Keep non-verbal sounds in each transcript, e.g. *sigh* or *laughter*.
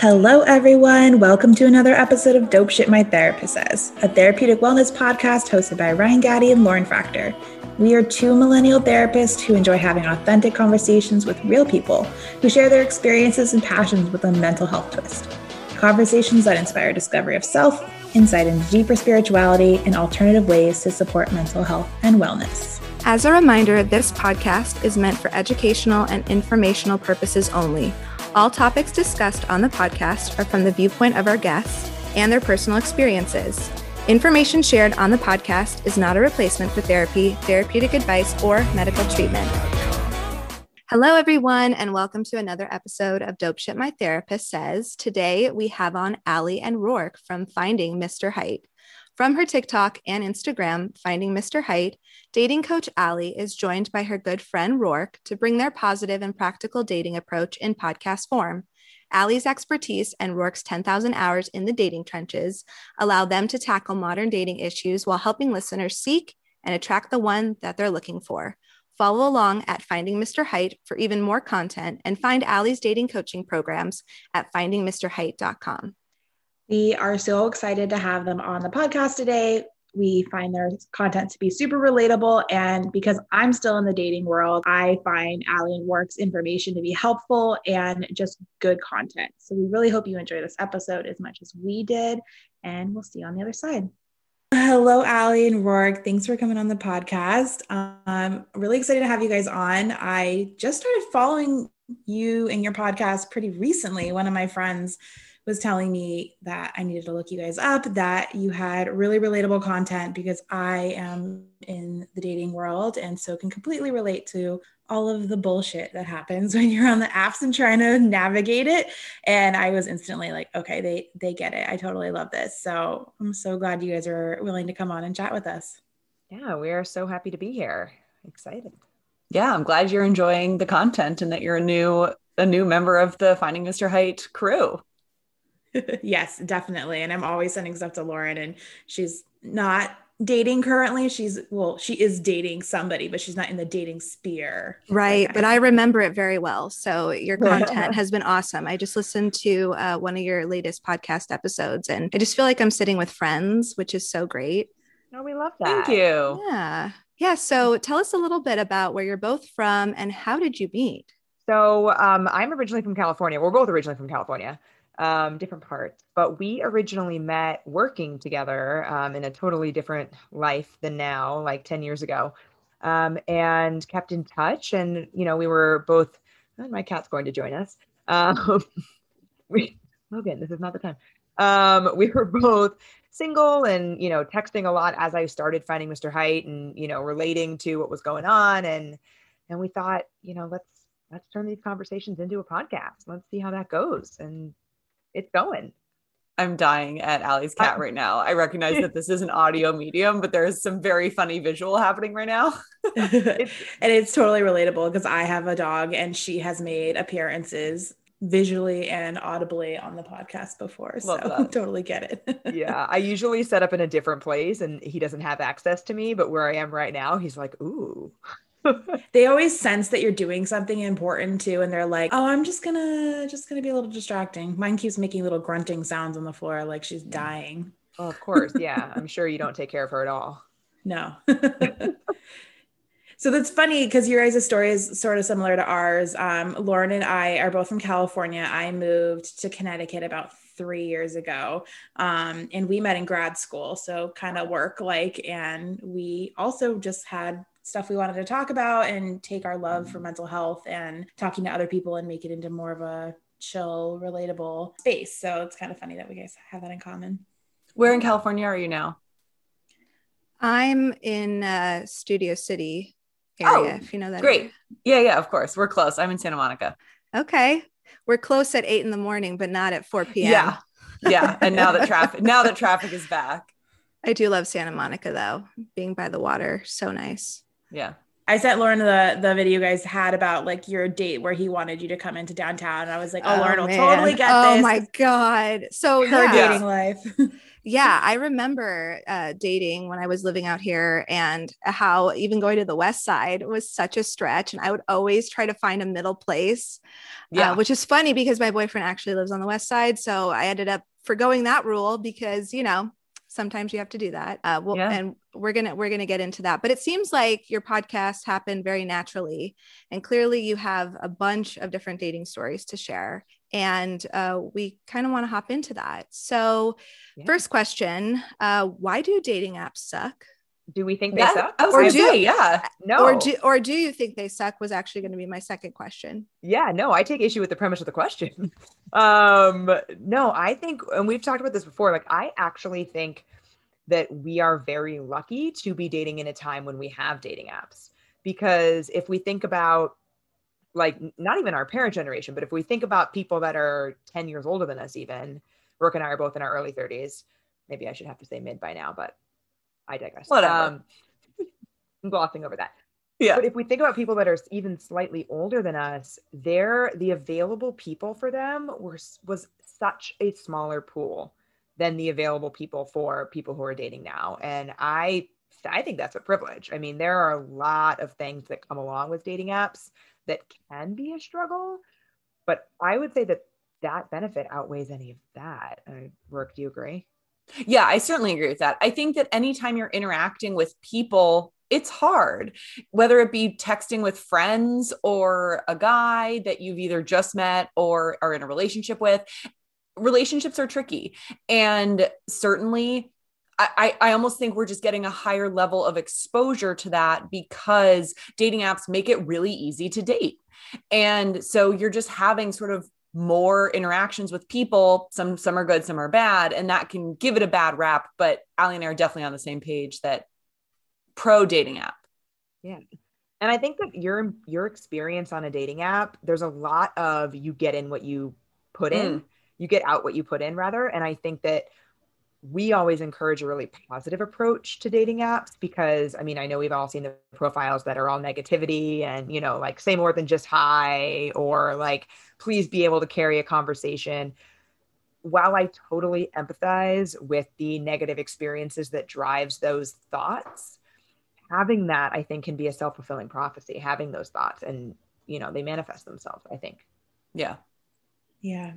Hello, everyone. Welcome to another episode of Dope Shit My Therapist Says, a therapeutic wellness podcast hosted by Ryan Gaddy and Lauren Factor. We are two millennial therapists who enjoy having authentic conversations with real people who share their experiences and passions with a mental health twist. Conversations that inspire discovery of self, insight into deeper spirituality, and alternative ways to support mental health and wellness. As a reminder, this podcast is meant for educational and informational purposes only all topics discussed on the podcast are from the viewpoint of our guests and their personal experiences. Information shared on the podcast is not a replacement for therapy, therapeutic advice, or medical treatment. Hello, everyone, and welcome to another episode of Dope Shit My Therapist Says. Today we have on Allie and Rourke from Finding Mr. Height. From her TikTok and Instagram, Finding Mr. Height, dating coach Allie is joined by her good friend Rourke to bring their positive and practical dating approach in podcast form. Allie's expertise and Rourke's 10,000 hours in the dating trenches allow them to tackle modern dating issues while helping listeners seek and attract the one that they're looking for. Follow along at Finding Mr. Height for even more content and find Allie's dating coaching programs at findingmrheight.com. We are so excited to have them on the podcast today. We find their content to be super relatable. And because I'm still in the dating world, I find Allie and Rourke's information to be helpful and just good content. So we really hope you enjoy this episode as much as we did. And we'll see you on the other side. Hello, Allie and Rourke. Thanks for coming on the podcast. Um, really excited to have you guys on. I just started following you and your podcast pretty recently. One of my friends was telling me that I needed to look you guys up, that you had really relatable content because I am in the dating world and so can completely relate to all of the bullshit that happens *laughs* when you're on the apps and trying to navigate it. And I was instantly like, okay, they they get it. I totally love this. So I'm so glad you guys are willing to come on and chat with us. Yeah, we are so happy to be here. Excited. Yeah, I'm glad you're enjoying the content and that you're a new a new member of the Finding Mr. Height crew. *laughs* yes, definitely. And I'm always sending stuff to Lauren, and she's not dating currently. She's well, she is dating somebody, but she's not in the dating sphere. Right. Like, but I, I remember it very well. So your *laughs* content has been awesome. I just listened to uh, one of your latest podcast episodes, and I just feel like I'm sitting with friends, which is so great. Oh, we love that. Thank you. Yeah. Yeah. So tell us a little bit about where you're both from and how did you meet? So um, I'm originally from California. We're both originally from California um, different parts. But we originally met working together um, in a totally different life than now, like 10 years ago, um, and kept in touch. And, you know, we were both, oh, my cat's going to join us. Um, *laughs* we, Logan, this is not the time. Um, we were both single and, you know, texting a lot as I started finding Mr. Height and, you know, relating to what was going on. And, and we thought, you know, let's, let's turn these conversations into a podcast. Let's see how that goes. And it's going. I'm dying at Allie's cat uh, right now. I recognize *laughs* that this is an audio medium, but there's some very funny visual happening right now. *laughs* it's, *laughs* and it's totally relatable because I have a dog and she has made appearances visually and audibly on the podcast before. So that. totally get it. yeah. I usually set up in a different place and he doesn't have access to me, but where I am right now, he's like, ooh. *laughs* they always sense that you're doing something important too and they're like oh i'm just gonna just gonna be a little distracting. Mine keeps making little grunting sounds on the floor like she's dying. Oh, of course *laughs* yeah. I'm sure you don't take care of her at all. No. *laughs* So that's funny because your guys' story is sort of similar to ours. Um, lauren and i are both from california. I moved to connecticut about three years ago. Um, and we met in grad school, so kind of work like. And we also just had stuff we wanted to talk about and take our love for mental health and talking to other people and make it into more of a chill, relatable space. So it's kind of funny that we guys have that in common. Where in California are you now? I'm in uh, Studio City area, oh, if you know that. Great. Area. Yeah, yeah, of course. We're close. I'm in Santa Monica. Okay. We're close at eight in the morning, but not at 4 p.m. Yeah. Yeah. And now that traffic *laughs* now that traffic is back. I do love Santa Monica though. Being by the water, so nice. Yeah. I sent Lauren the the video you guys had about like your date where he wanted you to come into downtown. And I was like, oh, oh Lauren will totally get oh, this. Oh my god! So her yeah. dating life. *laughs* Yeah, I remember uh, dating when I was living out here and how even going to the West Side was such a stretch. And I would always try to find a middle place, uh, yeah. Uh, which is funny because my boyfriend actually lives on the West Side. So I ended up forgoing that rule because, you know, sometimes you have to do that. Uh, well, yeah. and we're gonna we're gonna get into that. But it seems like your podcast happened very naturally, and clearly you have a bunch of different dating stories to share, and uh, we kind of want to hop into that. So, yeah. first question: uh, Why do dating apps suck? Do we think they that, suck? Or do, say, yeah. No. Or do or do you think they suck was actually going to be my second question. Yeah, no, I take issue with the premise of the question. *laughs* um, no, I think and we've talked about this before, like I actually think that we are very lucky to be dating in a time when we have dating apps. Because if we think about like not even our parent generation, but if we think about people that are 10 years older than us, even Brooke and I are both in our early 30s. Maybe I should have to say mid by now, but I digress. Whatever. Um, *laughs* I'm glossing over that. Yeah. But if we think about people that are even slightly older than us, they're the available people for them were was such a smaller pool than the available people for people who are dating now. And I I think that's a privilege. I mean, there are a lot of things that come along with dating apps that can be a struggle, but I would say that that benefit outweighs any of that. Uh, do you agree? Yeah, I certainly agree with that. I think that anytime you're interacting with people, it's hard, whether it be texting with friends or a guy that you've either just met or are in a relationship with. Relationships are tricky. And certainly, I, I almost think we're just getting a higher level of exposure to that because dating apps make it really easy to date. And so you're just having sort of more interactions with people. Some some are good, some are bad, and that can give it a bad rap. But Allie and I are definitely on the same page that pro dating app. Yeah. And I think that your your experience on a dating app, there's a lot of you get in what you put in, mm. You get out what you put in rather. And I think that we always encourage a really positive approach to dating apps because I mean, I know we've all seen the profiles that are all negativity and, you know, like say more than just hi or like, please be able to carry a conversation. While I totally empathize with the negative experiences that drives those thoughts, having that I think can be a self fulfilling prophecy, having those thoughts and, you know, they manifest themselves, I think. Yeah. Yeah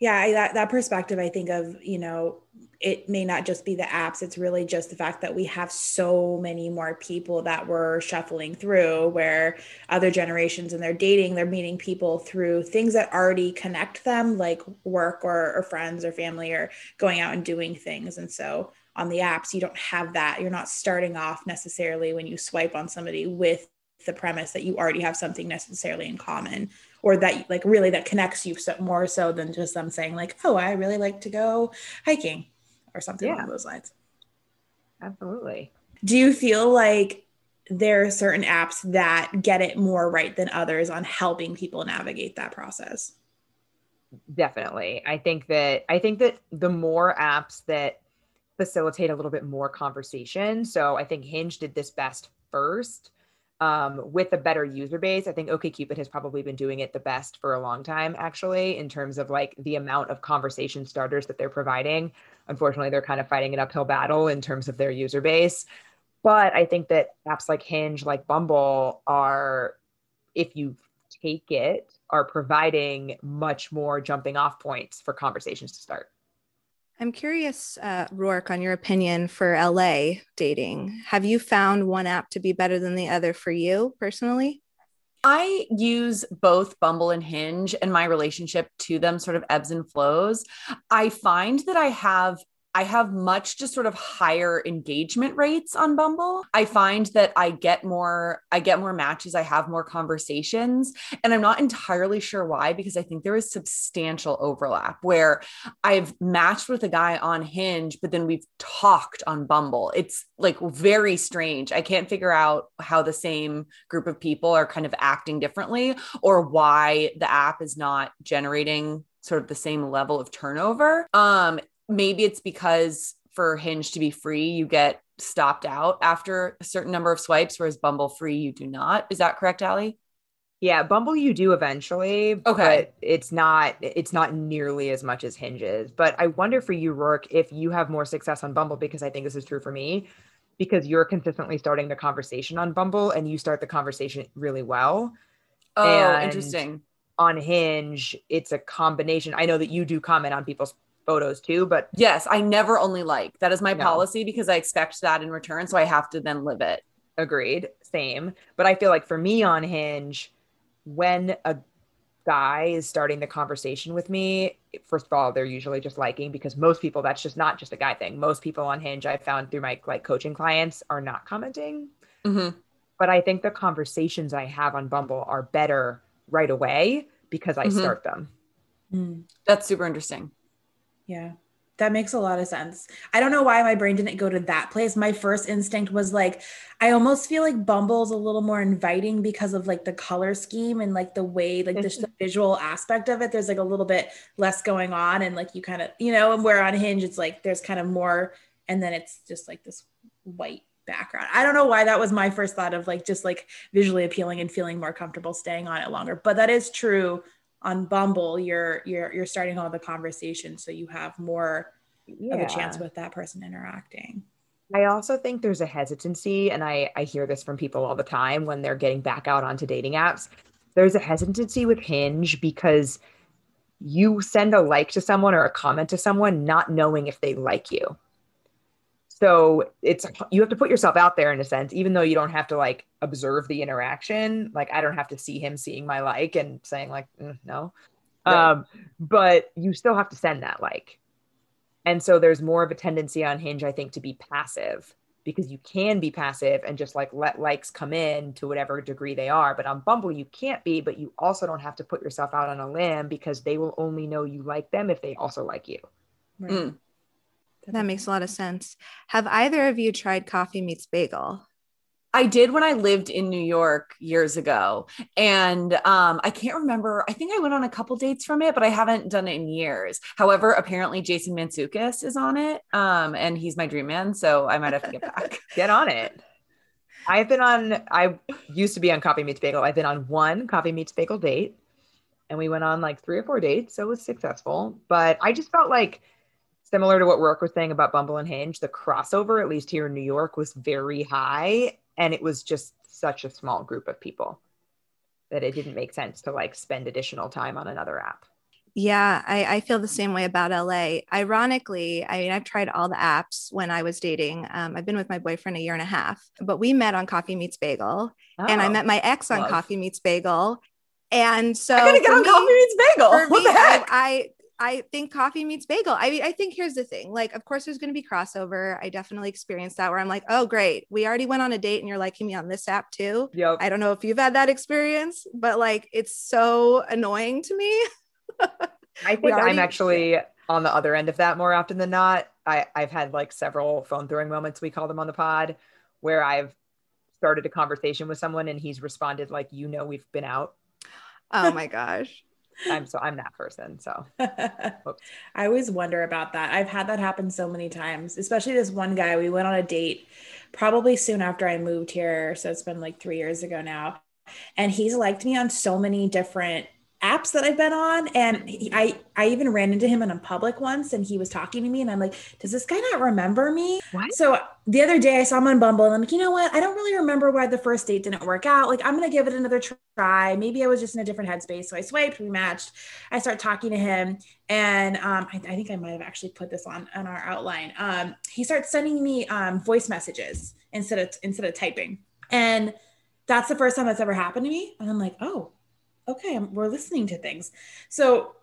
yeah I, that, that perspective i think of you know it may not just be the apps it's really just the fact that we have so many more people that we're shuffling through where other generations and they're dating they're meeting people through things that already connect them like work or, or friends or family or going out and doing things. And so on the apps you don't have that. You're not starting off necessarily when you swipe on somebody with the premise that you already have something necessarily in common or that like really that connects you so, more so than just them saying like oh i really like to go hiking or something yeah. along those lines. Absolutely. Do you feel like there are certain apps that get it more right than others on helping people navigate that process? Definitely. I think that i think that the more apps that facilitate a little bit more conversation so i think hinge did this best first um, with a better user base. I think OKCupid has probably been doing it the best for a long time, actually, in terms of like the amount of conversation starters that they're providing. Unfortunately, they're kind of fighting an uphill battle in terms of their user base. But I think that apps like Hinge, like Bumble, are, if you take it, are providing much more jumping off points for conversations to start. I'm curious, uh, Rourke, on your opinion for LA dating. Have you found one app to be better than the other for you personally? I use both Bumble and Hinge, and my relationship to them sort of ebbs and flows. I find that I have I have much just sort of higher engagement rates on Bumble. I find that I get more I get more matches, I have more conversations, and I'm not entirely sure why because I think there is substantial overlap where I've matched with a guy on Hinge but then we've talked on Bumble. It's like very strange. I can't figure out how the same group of people are kind of acting differently or why the app is not generating sort of the same level of turnover. Um, maybe it's because for Hinge to be free, you get stopped out after a certain number of swipes, whereas Bumble free, you do not. Is that correct, Allie? Yeah, Bumble you do eventually. Okay. But it's not it's not nearly as much as Hinges. But I wonder for you, Rourke, if you have more success on Bumble, because I think this is true for me, because you're consistently starting the conversation on Bumble and you start the conversation really well. Oh, And- interesting. On Hinge, it's a combination. I know that you do comment on people's photos too, but Yes, I never only like. That is my No. policy because I expect that in return, so I have to then live it. agreed, same. But I feel like for me on Hinge, when a guy is starting the conversation with me, first of all, they're usually just liking because most people, that's just not just a guy thing. Most people on Hinge I found through my like coaching clients are not commenting. Mhm. But I think the conversations I have on Bumble are better right away because I Mhm. start them. Mm, That's super interesting. Yeah. That makes a lot of sense. I don't know why my brain didn't go to that place. My first instinct was like, I almost feel like Bumble's a little more inviting because of like the color scheme and like the way, like just the mm-hmm. visual aspect of it. There's like a little bit less going on, and like you kind of, you know, and where on Hinge it's like there's kind of more, and then it's just like this white background. I don't know why that was my first thought of like just like visually appealing and feeling more comfortable staying on it longer. But that is true on Bumble. You're you're you're starting all the conversation, so you have more of a chance with that person interacting. I also think there's a hesitancy, and I, I hear this from people all the time when they're getting back out onto dating apps. There's a hesitancy with Hinge because you send a like to someone or a comment to someone not knowing if they like you. So it's you have to put yourself out there in a sense, even though you don't have to like observe the interaction. Like I don't have to see him seeing my like and saying like "Mm, no, Right. um, but you still have to send that like. And so there's more of a tendency on Hinge, I think, to be passive because you can be passive and just like let likes come in to whatever degree they are. But on Bumble, you can't be, but you also don't have to put yourself out on a limb because they will only know you like them if they also like you. Right. Mm. That makes a lot of sense. Have either of you tried Coffee Meets Bagel? I did when I lived in New York years ago. And um, I can't remember. I think I went on a couple dates from it, but I haven't done it in years. However, apparently Jason Mantzoukas is on it. Um, and he's my dream man. So I might have to get back. *laughs* Get on it. I've been on, I used to be on Coffee Meets Bagel. I've been on one Coffee Meets Bagel date and we went on like three or four dates. So it was successful. But I just felt like, similar to what Rourke was saying about Bumble and Hinge, the crossover, at least here in New York, was very high. And it was just such a small group of people that it didn't make sense to like spend additional time on another app. Yeah, I, I feel the same way about LA. Ironically, I mean, I've tried all the apps when I was dating. Um, I've been with my boyfriend a year and a half, but we met on Coffee Meets Bagel, and I Oh. met my ex on love. Coffee Meets Bagel. And so I gotta get on me- Coffee Meets Bagel. for What me, the heck? I, I I think coffee meets bagel. I mean, I think here's the thing. Like, of course, there's going to be crossover. I definitely experienced that where I'm like, oh, great, we already went on a date, and you're liking me on this app too. Yep. I don't know if you've had that experience, but like, it's so annoying to me. *laughs* I think already- I'm actually on the other end of that more often than not. I, I've had like several phone throwing moments, we call them on the pod, where I've started a conversation with someone and he's responded like, you know, we've been out. Oh my gosh. I'm so I'm that person. So *laughs* I always wonder about that. I've had that happen so many times, especially this one guy. We went on a date probably soon after I moved here. So it's been like three years ago now. And he's liked me on so many different apps that I've been on. And he, I, I even ran into him in a public once and he was talking to me and I'm like, does this guy not remember me? What? So the other day I saw him on Bumble and I'm like, you know what? I don't really remember why the first date didn't work out. Like, I'm going to give it another try. Maybe I was just in a different headspace. So I swiped, we matched. I start talking to him and um, I, I think I might have actually put this on, on our outline. Um, he starts sending me um, voice messages instead of, instead of typing. And that's the first time that's ever happened to me. And I'm like, oh, okay, I'm, we're listening to things. So,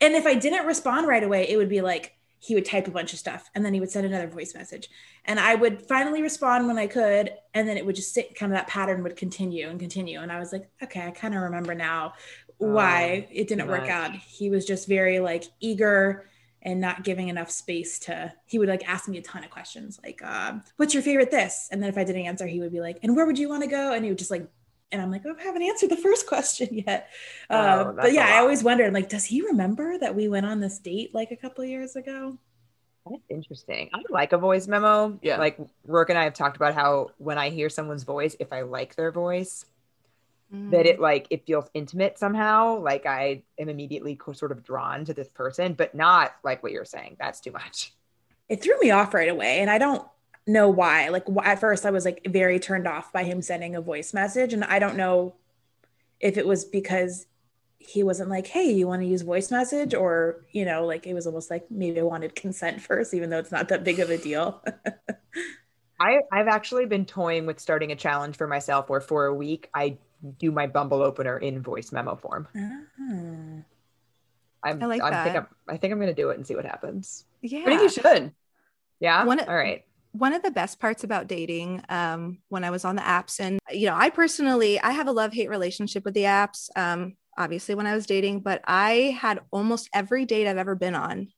and if I didn't respond right away, it would be like he would type a bunch of stuff and then he would send another voice message. And I would finally respond when I could. And then it would just sit, kind of that pattern would continue and continue. And I was like, okay, I kind of remember now why Oh, it didn't work much. out. He was just very like eager and not giving enough space to he would like ask me a ton of questions like um, what's your favorite this and then if i didn't answer he would be like and where would you want to go and he would just like and i'm like oh, i haven't answered the first question yet uh, Oh, but yeah i lot. always wondered like does he remember that we went on this date like a couple of years ago That's interesting. I like a voice memo. Yeah. Like Rourke and I have talked about how when I hear someone's voice, if I like their voice, mm. that it like it feels intimate somehow. Like I am immediately co- sort of drawn to this person, but not like what you're saying. That's too much. It threw me off right away, and I don't know why. Like at first, I was like very turned off by him sending a voice message, and I don't know if it was because he wasn't like, "Hey, you want to use voice message?" or you know, like it was almost like maybe I wanted consent first, even though it's not that big of a deal. *laughs* I I've actually been toying with starting a challenge for myself, where for a week I do my Bumble opener in voice memo form. Oh. I'm, I like I'm that. Think I'm, I think I'm going to do it and see what happens. Yeah, I think you should. Yeah. One, All right one of the best parts about dating um, when I was on the apps, and you know, I personally I have a love hate relationship with the apps. Um, obviously, when I was dating, but I had almost every date I've ever been on,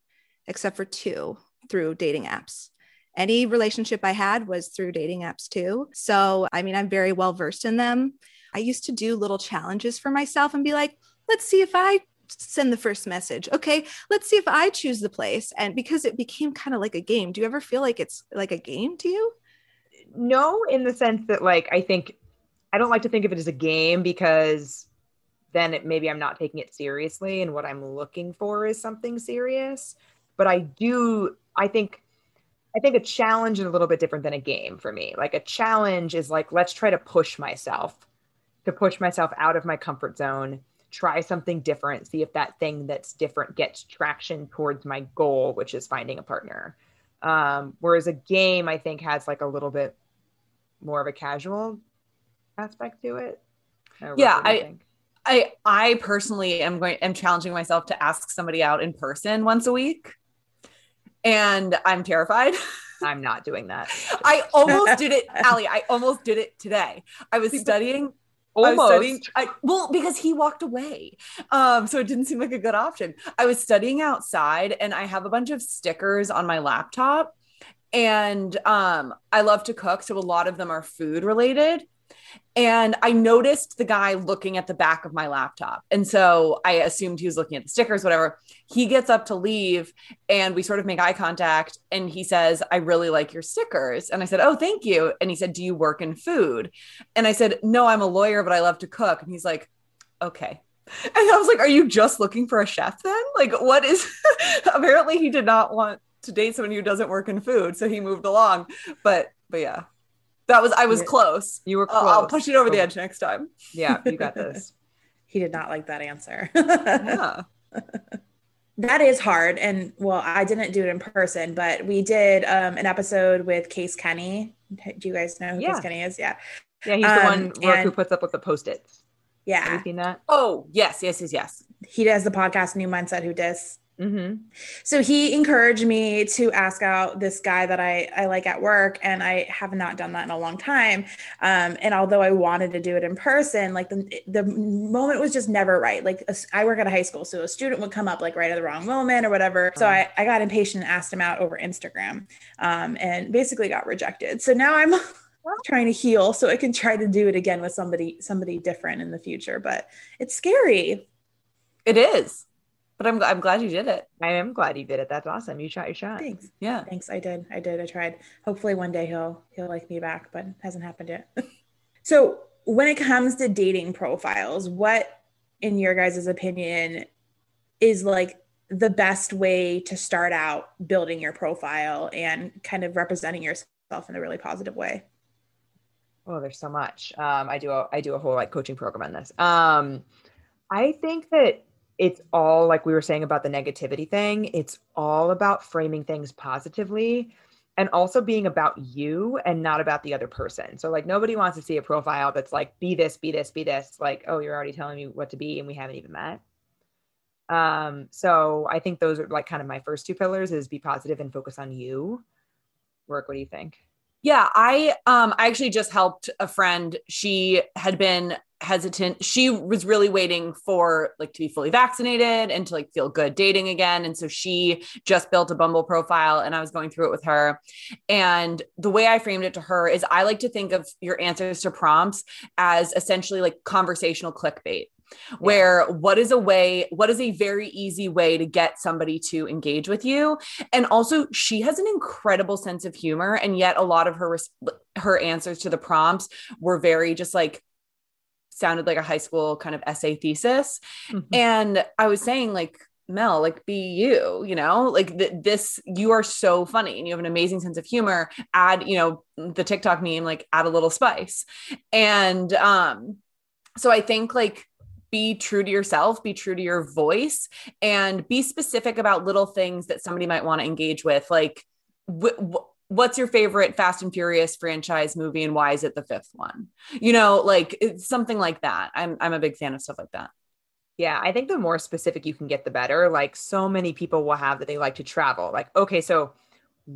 except for two, through dating apps. Any relationship I had was through dating apps too. So, I mean, I'm very well versed in them. I used to do little challenges for myself and be like, let's see if I send the first message. Okay, let's see if I choose the place. And because it became kind of like a game, do you ever feel like it's like a game to you? No, in the sense that, like, I think I don't like to think of it as a game because then it, maybe I'm not taking it seriously and what I'm looking for is something serious. But I do, I think. I think a challenge is a little bit different than a game for me. Like a challenge is like, let's try to push myself, to push myself out of my comfort zone try something different, see if that thing that's different gets traction towards my goal, which is finding a partner. Um, whereas a game, I think, has like a little bit more of a casual aspect to it. Yeah, I, think? I, I personally am going, am challenging myself to ask somebody out in person once a week, and I'm terrified. *laughs* I'm not doing that. I almost did it, Allie. I almost did it today. I was *laughs* studying Almost. I I, well, because he walked away. Um, so it didn't seem like a good option. I was studying outside and I have a bunch of stickers on my laptop. And um, I love to cook. So a lot of them are food related. And I noticed the guy looking at the back of my laptop. And so I assumed he was looking at the stickers, whatever. He gets up to leave and we sort of make eye contact. And he says, I really like your stickers. And I said, Oh, thank you. And he said, Do you work in food? And I said, No, I'm a lawyer, but I love to cook. And he's like, Okay. And I was like, Are you just looking for a chef then? Like, what is *laughs* apparently he did not want to date someone who doesn't work in food. So he moved along. But, but yeah. That was I was close. You were close. I'll push it over the edge next time. Yeah, you got *laughs* this. he did not like that answer. *laughs* yeah. that is hard. And well, I didn't do it in person, but we did um, an episode with Case Kenny. Do you guys know who yeah. Case Kenny is? Yeah. Yeah, he's the um, one and, who puts up with the post-its. Yeah. Have you seen that? Oh, yes, yes, yes, yes. He does the podcast New Mindset Who Dis. Mm-hmm. So he encouraged me to ask out this guy that I, I like at work, and I have not done that in a long time. Um, and although I wanted to do it in person, like the, the moment was just never right. Like a, I work at a high school, so a student would come up like right at the wrong moment or whatever. So I, I got impatient and asked him out over Instagram um, and basically got rejected. So now I'm *laughs* trying to heal so I can try to do it again with somebody somebody different in the future. But it's scary. It is but I'm I'm glad you did it. I am glad you did it. That's awesome. You shot your shot. Thanks. Yeah. Thanks. I did. I did. I tried. Hopefully one day he'll he'll like me back, but hasn't happened yet. *laughs* so when it comes to dating profiles, what in your guys' opinion is like the best way to start out building your profile and kind of representing yourself in a really positive way? Oh, there's so much. Um, I do a, I do a whole like coaching program on this. Um, I think that it's all like we were saying about the negativity thing, it's all about framing things positively and also being about you and not about the other person. So like nobody wants to see a profile that's like be this, be this, be this, like oh you're already telling me what to be and we haven't even met. Um so I think those are like kind of my first two pillars is be positive and focus on you. Rourke, what do you think? Yeah, I um I actually just helped a friend. She had been hesitant. She was really waiting for like to be fully vaccinated and to like feel good dating again. And so she just built a Bumble profile and I was going through it with her. And the way I framed it to her is I like to think of your answers to prompts as essentially like conversational clickbait where yeah. what is a way what is a very easy way to get somebody to engage with you and also she has an incredible sense of humor and yet a lot of her her answers to the prompts were very just like sounded like a high school kind of essay thesis. Mm-hmm. And I was saying, like, Mel, like be you, you know, like th- this, you are so funny and you have an amazing sense of humor. Add, you know, the TikTok meme, like add a little spice. And um, so I think like be true to yourself, be true to your voice, and be specific about little things that somebody might want to engage with. Like, what's your favorite Fast and Furious franchise movie, and why is it the fifth one? You know, like something like that. I'm I'm a big fan of stuff like that. Yeah, I think the more specific you can get, the better. Like so many people will have that they like to travel. Like, okay, so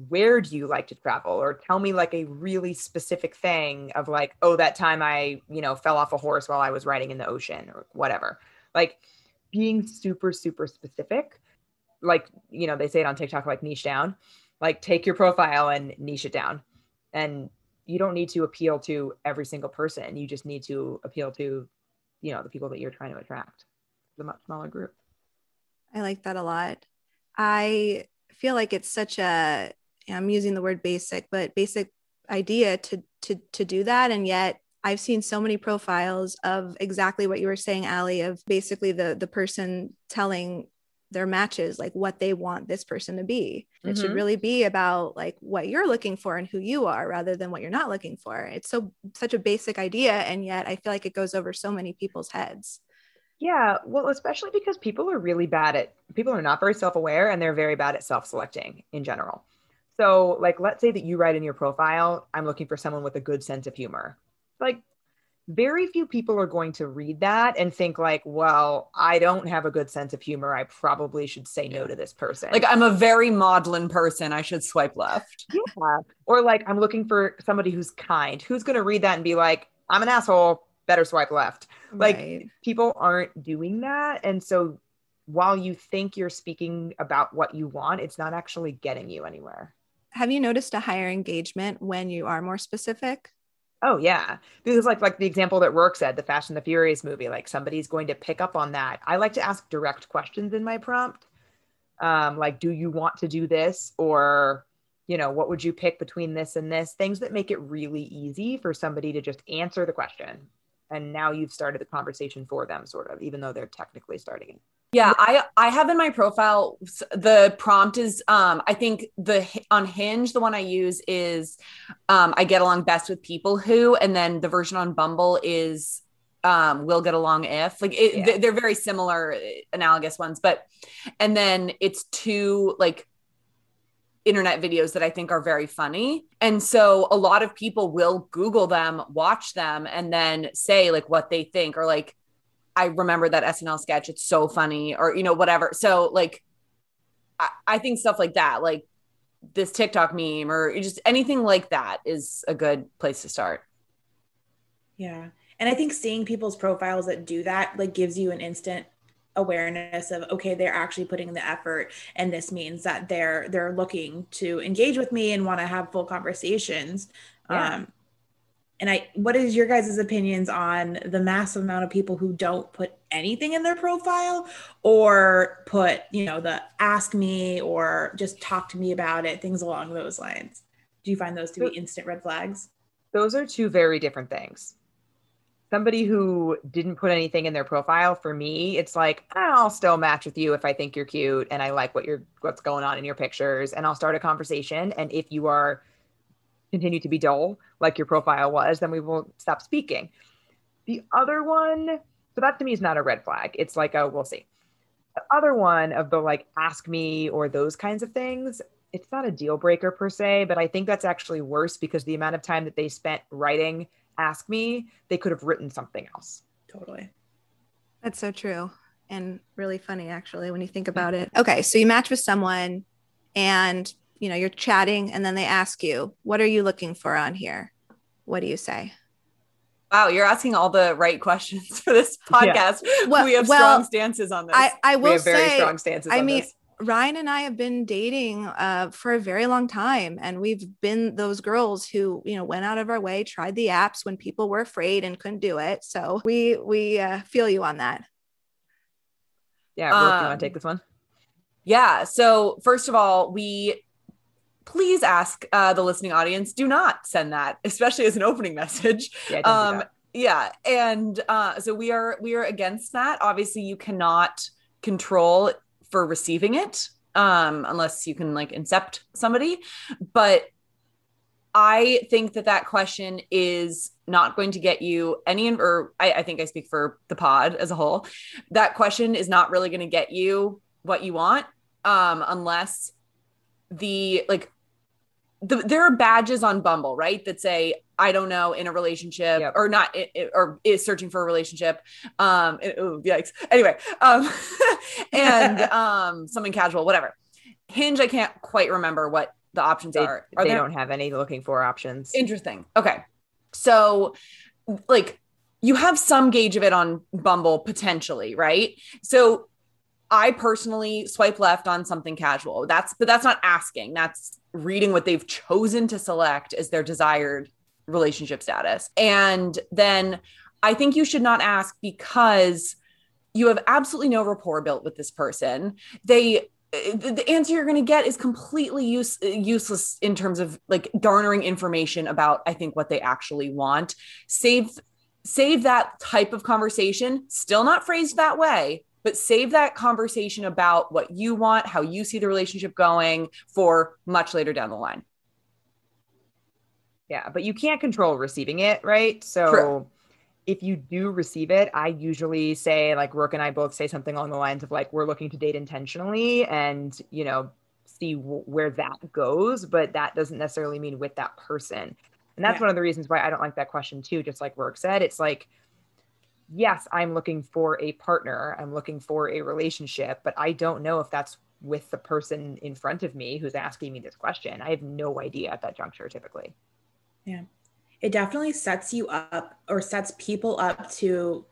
where do you like to travel? Or tell me like a really specific thing of like, oh, that time I, you know, fell off a horse while I was riding in the ocean or whatever. Like being super, super specific. Like, you know, they say it on TikTok, like niche down. Like take your profile and niche it down. And you don't need to appeal to every single person. You just need to appeal to, you know, the people that you're trying to attract the much smaller group. I like that a lot. I feel like it's such a I'm using the word basic, but basic idea to to to do that and yet I've seen so many profiles of exactly what you were saying, Allie, of basically the the person telling their matches like what they want this person to be. Mm-hmm. It should mm-hmm. really be about like what you're looking for and who you are rather than what you're not looking for. It's so such a basic idea and yet I feel like it goes over so many people's heads. Yeah, well, especially because people are really bad at people are not very self-aware and they're very bad at self-selecting in general. So, like let's say that you write in your profile, I'm looking for someone with a good sense of humor. Like very few people are going to read that and think like, well, I don't have a good sense of humor. I probably should say no to this person. Like I'm a very maudlin person. I should swipe left. Yeah. Or like I'm looking for somebody who's kind. Who's going to read that and be like, I'm an asshole better swipe left. Like right. people aren't doing that. And so while you think you're speaking about what you want, it's not actually getting you anywhere. Have you noticed a higher engagement when you are more specific? Oh yeah, because like like the example that Rourke said, the Fast and the Furious movie, like somebody's going to pick up on that. I like to ask direct questions in my prompt, um, like, do you want to do this, or you know, what would you pick between this and this? Things that make it really easy for somebody to just answer the question and now you've started the conversation for them sort of even though they're technically starting it yeah i i have in my profile the prompt is um i think the on hinge the one i use is um i get along best with people who and then the version on bumble is um will get along if like it, yeah. they're very similar analogous ones but and then it's two like internet videos that I think are very funny. And so a lot of people will Google them, watch them, and then say like what they think or like, I remember that SNL sketch. It's so funny or, you know, whatever. So like, I, I think stuff like that, like this TikTok meme or just anything like that is a good place to start. Yeah. And I think seeing people's profiles that do that like gives you an instant awareness of okay they're actually putting the effort and this means that they're they're looking to engage with me and want to have full conversations yeah. um and i what is your guys' opinions on the massive amount of people who don't put anything in their profile or put you know the ask me or just talk to me about it things along those lines? Do you find those to be instant red flags? Those are two very different things. Somebody who didn't put anything in their profile for me it's like i'll still match with you if i think you're cute and i like what you're what's going on in your pictures and i'll start a conversation and if you are continue to be dull like your profile was then we won't stop speaking the other one so that to me is not a red flag it's like a we'll see the other one of the like ask me or those kinds of things it's not a deal breaker per se but i think that's actually worse because the amount of time that they spent writing ask me, they could have written something else. Totally. That's so true. And really funny, actually, when you think mm-hmm. about it. Okay. So you match with someone and, you know, you're chatting and then they ask you, what are you looking for on here? What do you say? Wow, you're asking all the right questions for this *laughs* podcast. Yeah. Well, we have well, strong stances on this. I, I will we have say, very strong stances. I mean, this. Ryan and I have been dating uh, for a very long time, and we've been those girls who, you know, went out of our way, tried the apps when people were afraid and couldn't do it. So we we uh, feel you on that. Yeah, Brooke, um, you want to take this one? Yeah. So first of all, we please ask uh, the listening audience do not send that, especially as an opening *laughs* message. Yeah, um, yeah and uh so we are we are against that. Obviously you cannot control for receiving it um unless you can like incept somebody but i think that that question is not going to get you any or I, I think i speak for the pod as a whole. That question is not really going to get you what you want um unless the like the, there are badges on Bumble, right? That say, I don't know, in a relationship yep. or not, or is searching for a relationship. Um, ooh, yikes. Anyway, um, *laughs* and *laughs* um, something casual, whatever. Hinge, I can't quite remember what the options they, are. are. They there? don't have any looking for options. Interesting. Okay. So, like, you have some gauge of it on Bumble potentially, right? So, I personally swipe left on something casual. That's, but that's not asking. That's reading what they've chosen to select as their desired relationship status. And then I think you should not ask because you have absolutely no rapport built with this person. They the answer you're going to get is completely use, useless in terms of like garnering information about i think what they actually want save save that type of conversation still not phrased that way but save that conversation about what you want, how you see the relationship going for much later down the line. Yeah, but you can't control receiving it, right? So True. if you do receive it, I usually say, like, Rourke and I both say something along the lines of, like, we're looking to date intentionally and, you know, see w- where that goes, but that doesn't necessarily mean with that person. And that's yeah. one of the reasons why I don't like that question, too. Just like Rourke said, it's like, yes, I'm looking for a partner, I'm looking for a relationship, but I don't know if that's with the person in front of me who's asking me this question. I have no idea at that juncture typically. Yeah. It definitely sets you up or sets people up to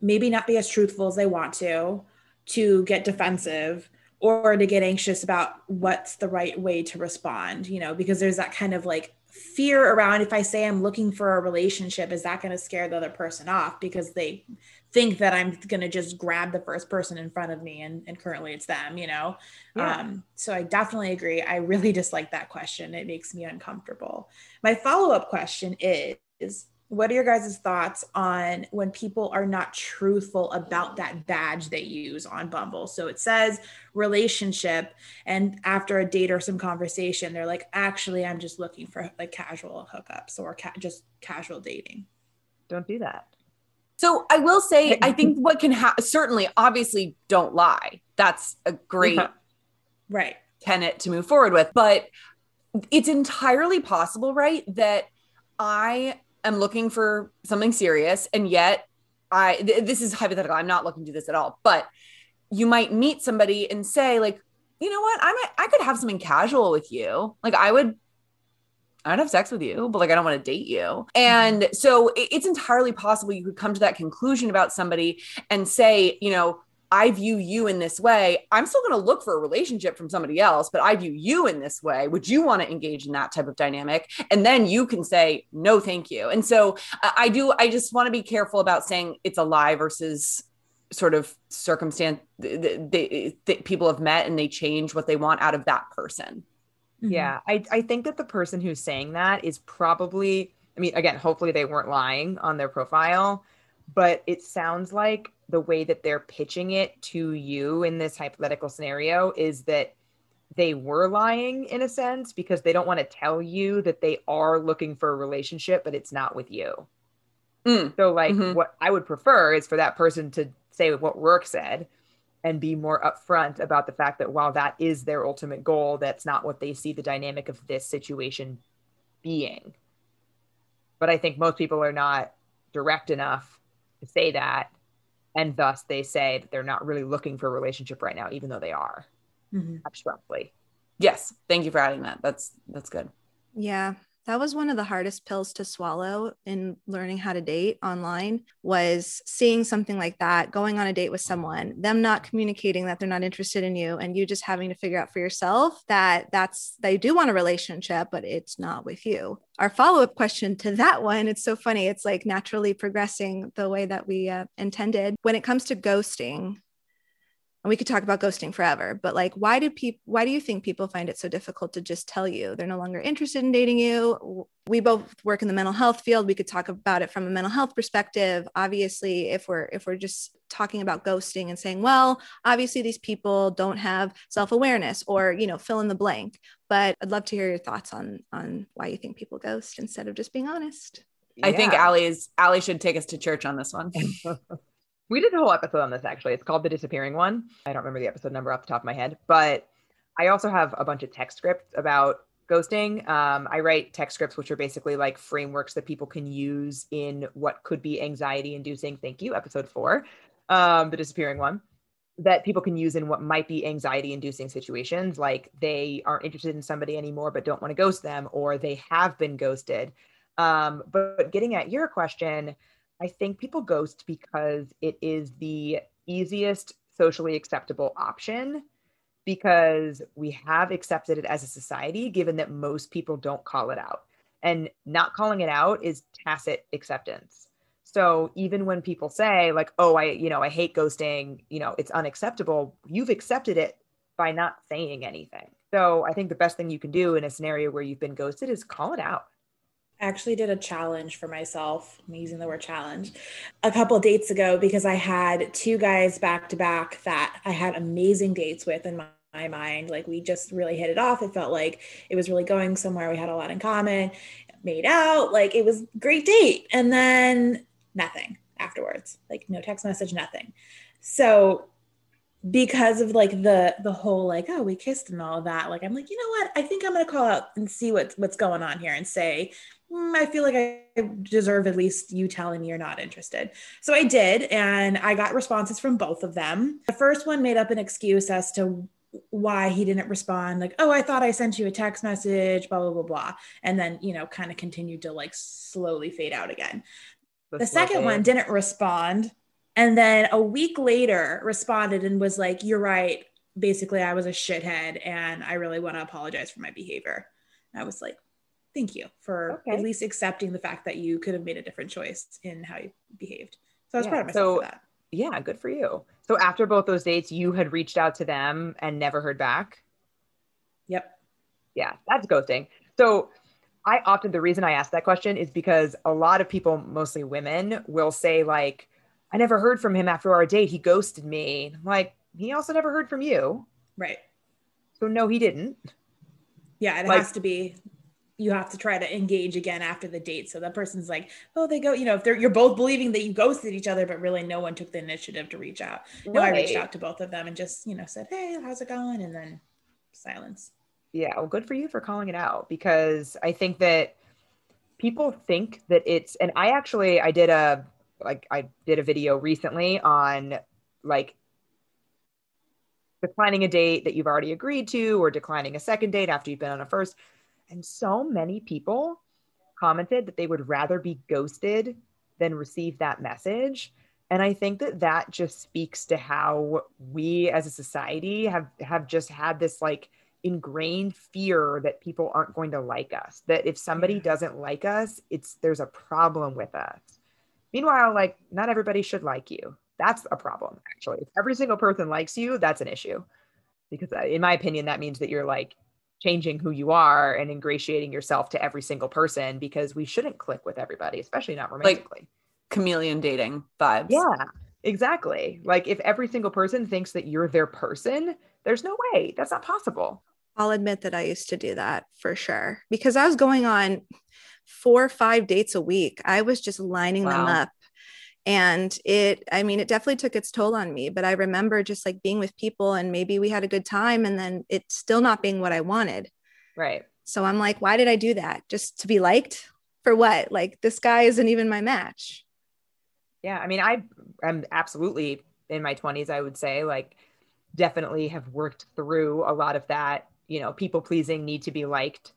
maybe not be as truthful as they want to, to get defensive or to get anxious about what's the right way to respond, you know, because there's that kind of like fear around if I say I'm looking for a relationship, is that going to scare the other person off because they think that I'm going to just grab the first person in front of me and, and currently it's them, you know? Yeah. Um, so I definitely agree. I really *laughs* dislike that question. It makes me uncomfortable. My follow up question is what are your guys' thoughts on when people are not truthful about that badge they use on Bumble? So it says relationship, and after a date or some conversation, they're like, actually, I'm just looking for like casual hookups or ca- just casual dating. Don't do that. So I will say, I think *laughs* what can happen, certainly, obviously, don't lie. That's a great right tenet to move forward with. But it's entirely possible, right, that I am looking for something serious and yet I th- this is hypothetical. I'm not looking to this at all. But you might meet somebody and say like, "You know what? I might I could have something casual with you. Like I would I'd have sex with you, but like I don't want to date you. And so it, it's entirely possible you could come to that conclusion about somebody and say, you know, I view you in this way. I'm still going to look for a relationship from somebody else, but I view you in this way. Would you want to engage in that type of dynamic? And then you can say, no, thank you. And so I do, I just want to be careful about saying it's a lie versus sort of circumstance they, they, people have met and they change what they want out of that person. Mm-hmm. Yeah. I, I think that the person who's saying that is probably, I mean, again, hopefully they weren't lying on their profile, but it sounds like the way that they're pitching it to you in this hypothetical scenario is that they were lying in a sense because they don't want to tell you that they are looking for a relationship, but it's not with you. Mm. So, like, mm-hmm. what I would prefer is for that person to say what Rourke said and be more upfront about the fact that while that is their ultimate goal, that's not what they see the dynamic of this situation being. But I think most people are not direct enough to say that and thus they say that they're not really looking for a relationship right now even though they are. Mm-hmm. abstractly. Yes. Thank you for adding that. That's that's good. Yeah that was one of the hardest pills to swallow in learning how to date online was seeing something like that going on a date with someone them not communicating that they're not interested in you and you just having to figure out for yourself that that's they do want a relationship but it's not with you. Our follow-up question to that one it's so funny it's like naturally progressing the way that we uh, intended. When it comes to ghosting and we could talk about ghosting forever but like why do people why do you think people find it so difficult to just tell you? They're no longer interested in dating you. We both work in the mental health field. We could talk about it from a mental health perspective. Obviously if we're if we're just talking about ghosting and saying well obviously these people don't have self-awareness or you know fill in the blank. But i'd love to hear your thoughts on on why you think people ghost instead of just being honest. I think Allie's Allie should take us to church on this one. *laughs* We did a whole episode on this actually. It's called The Disappearing One. I don't remember the episode number off the top of my head, but I also have a bunch of text scripts about ghosting. Um, I write text scripts, which are basically like frameworks that people can use in what could be anxiety inducing. Thank you, episode four, um, The Disappearing One. That people can use in what might be anxiety inducing situations, like they aren't interested in somebody anymore but don't want to ghost them, or they have been ghosted. Um, but, but getting at your question, I think people ghost because it is the easiest socially acceptable option because we have accepted it as a society, given that most people don't call it out. And not calling it out is tacit acceptance. So even when people say, like, oh, I, you know, I hate ghosting, you know, it's unacceptable, you've accepted it by not saying anything. So I think the best thing you can do in a scenario where you've been ghosted is call it out. Actually did a challenge for myself. I'm using the word challenge a couple dates ago because I had two guys back to back that I had amazing dates with in my, my mind. Like we just really hit it off. It felt like it was really going somewhere. We had a lot in common, made out, like it was great date. And then nothing afterwards, like no text message, nothing. So because of like the the whole like oh we kissed and all that like i'm like you know what i think i'm gonna call out and see what's what's going on here and say mm, I feel like I deserve at least you telling me you're not interested. So I did, and I got responses from both of them. The first one made up an excuse as to why he didn't respond, like, oh, I thought I sent you a text message, blah, blah, blah, blah. And then, you know, kind of continued to like slowly fade out again. That's the second one didn't respond. And then a week later responded and was like, you're right. Basically, I was a shithead and I really want to apologize for my behavior. And I was like, thank you for okay. at least accepting the fact that you could have made a different choice in how you behaved. So I was yeah, proud of myself so, for that. Yeah, good for you. So after both those dates, you had reached out to them and never heard back. Yep. Yeah, that's ghosting. So I often the reason I ask that question is because a lot of people, mostly women, will say like, "I never heard from him after our date. He ghosted me." I'm like, he also never heard from you, right? So no, he didn't. Yeah, it like, has to be you have to try to engage again after the date. So that person's like, oh, they go, you know, if they're you're both believing that you ghosted each other, but really no one took the initiative to reach out. No, I reached out to both of them and just, you know, said, Hey, how's it going? And then silence. Yeah, well, good for you for calling it out because I think that people think that it's and I actually I did a like I did a video recently on like declining a date that you've already agreed to or declining a second date after you've been on a first and so many people commented that they would rather be ghosted than receive that message. And I think that that just speaks to how we as a society have have just had this like ingrained fear that people aren't going to like us. That if somebody doesn't like us, it's there's a problem with us. Meanwhile, like not everybody should like you. That's a problem actually. If every single person likes you, that's an issue. Because uh, in my opinion that means that you're like changing who you are and ingratiating yourself to every single person because we shouldn't click with everybody, especially not romantically. Like chameleon dating vibes. Yeah, exactly. Like if every single person thinks that you're their person, there's no way. That's not possible. I'll admit that I used to do that for sure because I was going on four or five dates a week. I was just lining wow. them up and it i mean it definitely took its toll on me but i remember just like being with people and maybe we had a good time and then it still not being what i wanted. Right. So i'm like why did i do that? Just to be liked? For what? Like this guy isn't even my match. Yeah i mean i am absolutely in my 20s i would say like definitely have worked through a lot of that you know people pleasing need to be liked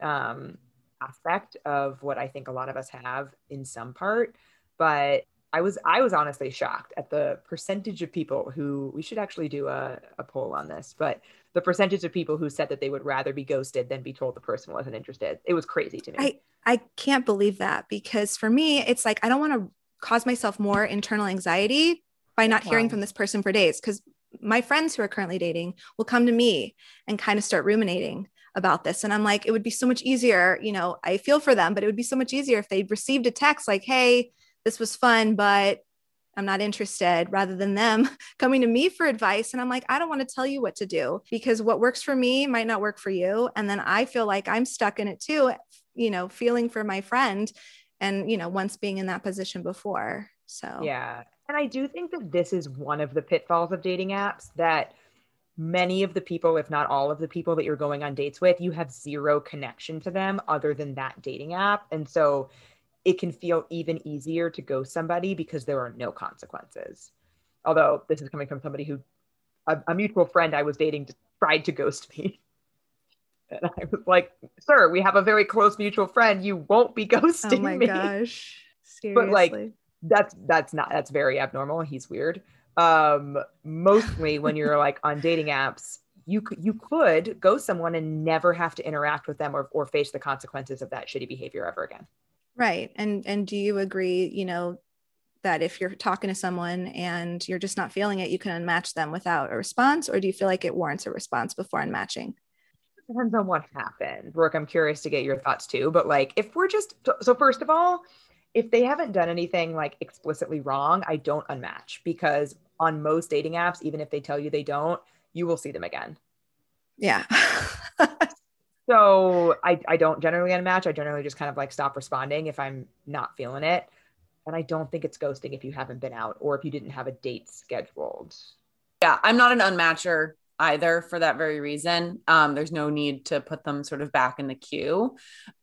um aspect of what i think a lot of us have in some part. But I was I was honestly shocked at the percentage of people who we should actually do a, a poll on this, but the percentage of people who said that they would rather be ghosted than be told the person wasn't interested. It was crazy to me. I, I can't believe that because for me, it's like I don't want to cause myself more internal anxiety by not hearing from this person for days. Because my friends who are currently dating will come to me and kind of start ruminating about this. And I'm like, it would be so much easier. You know, I feel for them, but it would be so much easier if they received a text like, hey, this was fun, but I'm not interested, rather than them *laughs* coming to me for advice. And I'm like, I don't want to tell you what to do because what works for me might not work for you. And then I feel like I'm stuck in it too, you know, feeling for my friend and, you know, once being in that position before. So, yeah. And I do think that this is one of the pitfalls of dating apps that many of the people, if not all of the people that you're going on dates with, you have zero connection to them other than that dating app. And so it can feel even easier to ghost somebody because there are no consequences. Although this is coming from somebody who, a, a mutual friend I was dating, tried to ghost me. *laughs* And I was like, sir, we have a very close mutual friend. You won't be *laughs* ghosting me. oh my me. gosh. Seriously. But like, that's that's not that's very abnormal. He's weird um mostly when you're *laughs* like on dating apps you could you could go someone and never have to interact with them or, or face the consequences of that shitty behavior ever again right and and do you agree you know that if you're talking to someone and you're just not feeling it you can unmatch them without a response or do you feel like it warrants a response before unmatching depends on what happened Rourke i'm curious to get your thoughts too but like if we're just so first of all if they haven't done anything like explicitly wrong, I don't unmatch because on most dating apps, even if they tell you they don't, you will see them again. Yeah. *laughs* so I, I don't generally unmatch. I generally just kind of like stop responding if I'm not feeling it. And I don't think it's ghosting if you haven't been out or if you didn't have a date scheduled. Yeah, I'm not an unmatcher either for that very reason. Um, there's no need to put them sort of back in the queue.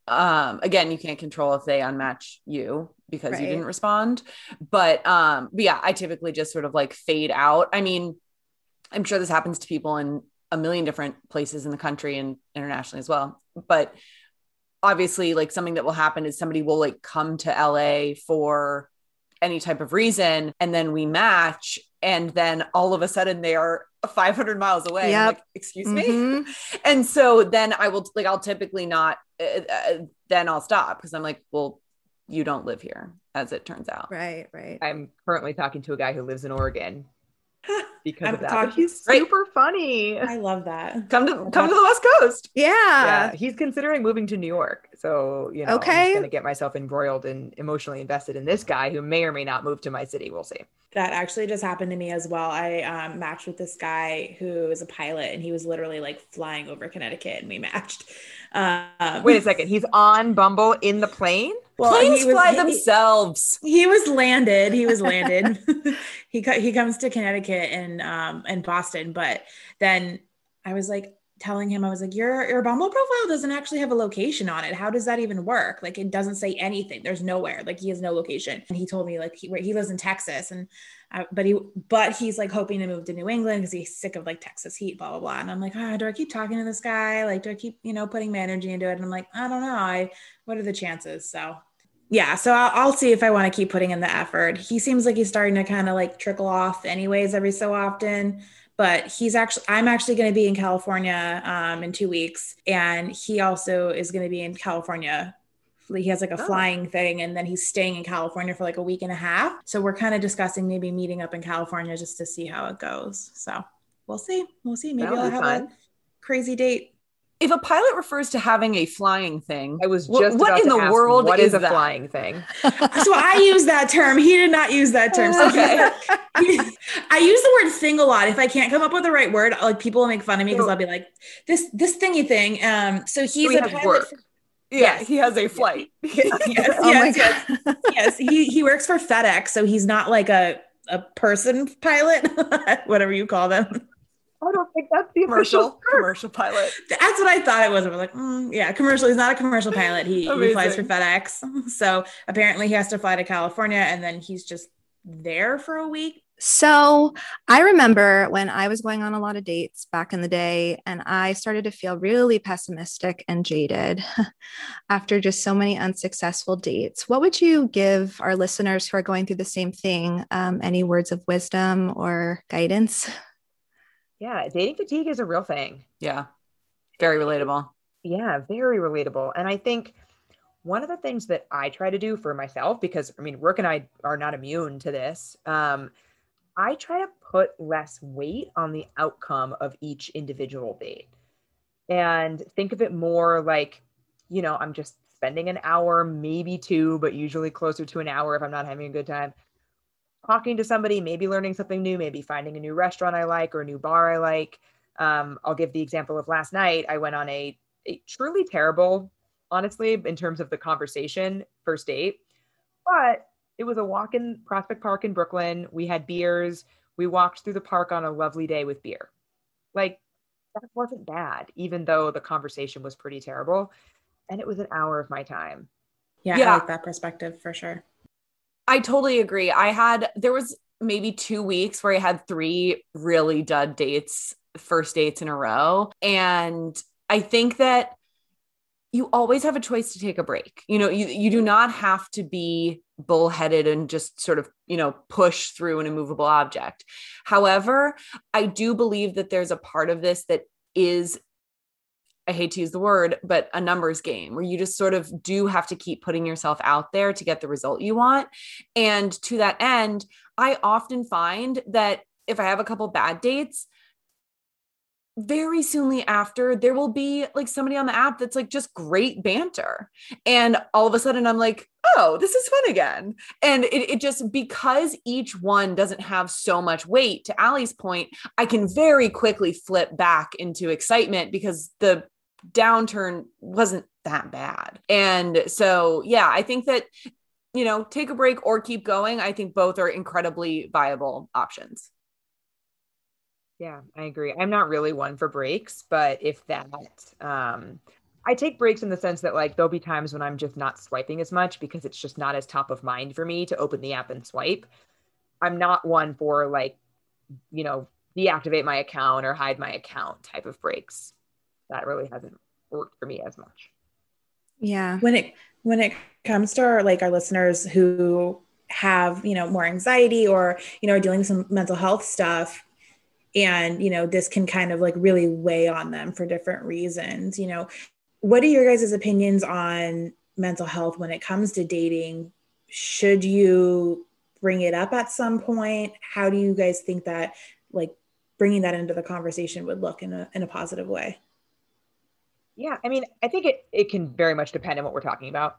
Um, again, you can't control if they unmatch you because right. you didn't respond. But um, but yeah, I typically just sort of like fade out. I mean, I'm sure this happens to people in a million different places in the country and internationally as well. But obviously, like something that will happen is somebody will like come to LA for any type of reason and then we match and then all of a sudden they are 500 miles away yep. like excuse mm-hmm. me *laughs* and so then i will like i'll typically not uh, uh, then i'll stop because i'm like well you don't live here as it turns out right right i'm currently talking to a guy who lives in oregon *laughs* because of that. He's super funny. I love that. *laughs* Come to come to the West Coast. Yeah. Yeah. He's considering moving to New York. So, you know, okay. I'm just gonna get myself embroiled and emotionally invested in this guy who may or may not move to my city. We'll see. That actually just happened to me as well. I um, matched with this guy who is a pilot and he was literally like flying over Connecticut and we matched. Um, Wait a second. He's on Bumble in the plane? Well, Planes was, fly he, themselves. He was landed. He was landed. *laughs* he he comes to Connecticut and um and Boston, but then I was like telling him I was like your your Bumble profile doesn't actually have a location on it. How does that even work? Like it doesn't say anything. There's nowhere. Like he has no location. And he told me like he he lives in Texas and uh, but he but he's like hoping to move to New England because he's sick of like Texas heat, blah blah blah. And I'm like, oh, do I keep talking to this guy? Like, do I keep you know putting my energy into it? And I'm like, I don't know. I what are the chances? So yeah, so I'll, I'll see if I want to keep putting in the effort. He seems like he's starting to kind of like trickle off, anyways, every so often. But he's actually, I'm actually going to be in California um, in two weeks, and he also is going to be in California he has like a oh. flying thing and then he's staying in California for like a week and a half. So we're kind of discussing maybe meeting up in California just to see how it goes. So we'll see. We'll see. Maybe I'll have fun. a crazy date if a pilot refers to having a flying thing, I was just what in the world what is, is a that? flying thing? *laughs* so I use that term. He did not use that term. So okay. he, I use the word thing a lot. If I can't come up with the right word, like people will make fun of me because I'll be like this this thingy thing. Um, so he's so a pilot. Work. Yeah, yes. he has a flight. *laughs* yes, *laughs* yes, oh yes, yes. yes. He he works for FedEx, so he's not like a a person pilot, whatever you call them. I don't think that's the commercial commercial pilot. That's what I thought it was. I was like, mm, yeah, commercial. He's not a commercial pilot. He, he flies for FedEx. *laughs* So apparently he has to fly to California and then he's just there for a week. So I remember when I was going on a lot of dates back in the day, and I started to feel really pessimistic and jaded *laughs* after just so many unsuccessful dates. What would you give our listeners who are going through the same thing? Um, any words of wisdom or guidance? *laughs* yeah, dating fatigue is a real thing. Yeah. Very relatable. Yeah, very relatable. And I think one of the things that I try to do for myself, because I mean, Rourke and I are not immune to this. Um, I try to put less weight on the outcome of each individual date and think of it more like, you know, I'm just spending an hour, maybe two, but usually closer to an hour if I'm not having a good time, talking to somebody, maybe learning something new, maybe finding a new restaurant I like or a new bar I like. Um, I'll give the example of last night. I went on a, a truly terrible, honestly, in terms of the conversation first date, but it was a walk in Prospect Park in Brooklyn. We had beers. We walked through the park on a lovely day with beer. Like that wasn't bad, even though the conversation was pretty terrible. And it was an hour of my time. Yeah, yeah. I like that perspective for sure. I totally agree. I had, there was maybe two weeks where I had three really dud dates, first dates in a row. And I think that you always have a choice to take a break. You know, you, you do not have to be bullheaded and just sort of, you know, push through an immovable object. However, I do believe that there's a part of this that is I hate to use the word, but a numbers game where you just sort of do have to keep putting yourself out there to get the result you want. And to that end, I often find that if I have a couple bad dates, very soonly after there will be like somebody on the app that's like just great banter and all of a sudden i'm like oh this is fun again. And it, it just because each one doesn't have so much weight to Allie's point i can very quickly flip back into excitement because the downturn wasn't that bad. And so yeah i think that you know take a break or keep going. I think both are incredibly viable options. Yeah, I agree. I'm not really one for breaks, but if that, um, I take breaks in the sense that like there'll be times when I'm just not swiping as much because it's just not as top of mind for me to open the app and swipe. I'm not one for like, you know, deactivate my account or hide my account type of breaks. That really hasn't worked for me as much. Yeah. When it when it comes to our like our listeners who have, you know, more anxiety or, you know, are dealing with some mental health stuff, and you know this can kind of like really weigh on them for different reasons you know what are your guys' opinions on mental health when it comes to dating? Should you bring it up at some point? How do you guys think that like bringing that into the conversation would look in a, in a positive way? Yeah i mean i think it, it can very much depend on what we're talking about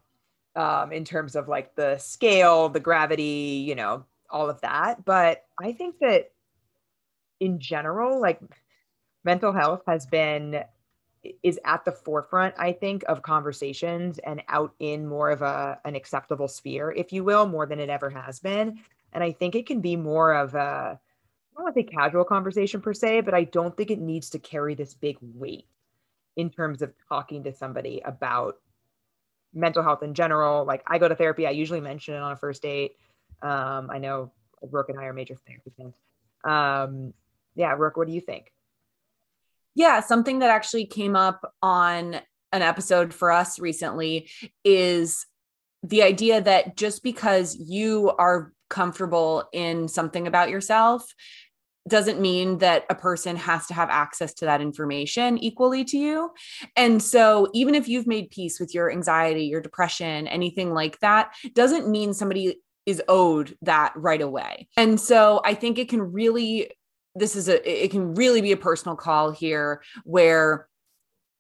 um, in terms of like the scale the gravity you know all of that. But i think that in general, like mental health has been is at the forefront i think of conversations and out in more of a an acceptable sphere if you will more than it ever has been. And i think it can be more of a i don't want to say casual conversation per se but i don't think it needs to carry this big weight in terms of talking to somebody about mental health in general. Like i go to therapy i usually mention it on a first date. Um, i know Rourke and i are major therapy fans. Um, yeah, Rourke, what do you think? Yeah, something that actually came up on an episode for us recently is the idea that just because you are comfortable in something about yourself doesn't mean that a person has to have access to that information equally to you. And so, even if you've made peace with your anxiety, your depression, anything like that, doesn't mean somebody is owed that right away. And so, I think it can really this is a it can really be a personal call here where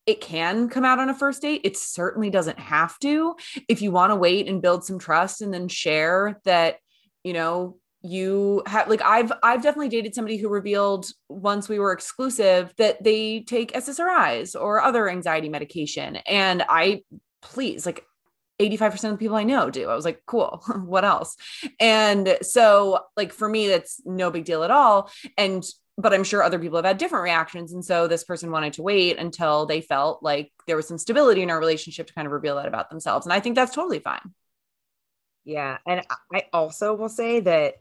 it can come out on a first date. It certainly doesn't have to. If you want to wait and build some trust and then share that, you know, you have like I've I've definitely dated somebody who revealed once we were exclusive that they take SSRIs or other anxiety medication and I please like 85% of the people I know do. I was like, cool, *laughs* what else? And so, like, for me, that's no big deal at all. And, but I'm sure other people have had different reactions. And so this person wanted to wait until they felt like there was some stability in our relationship to kind of reveal that about themselves. And I think that's totally fine. Yeah. And I also will say that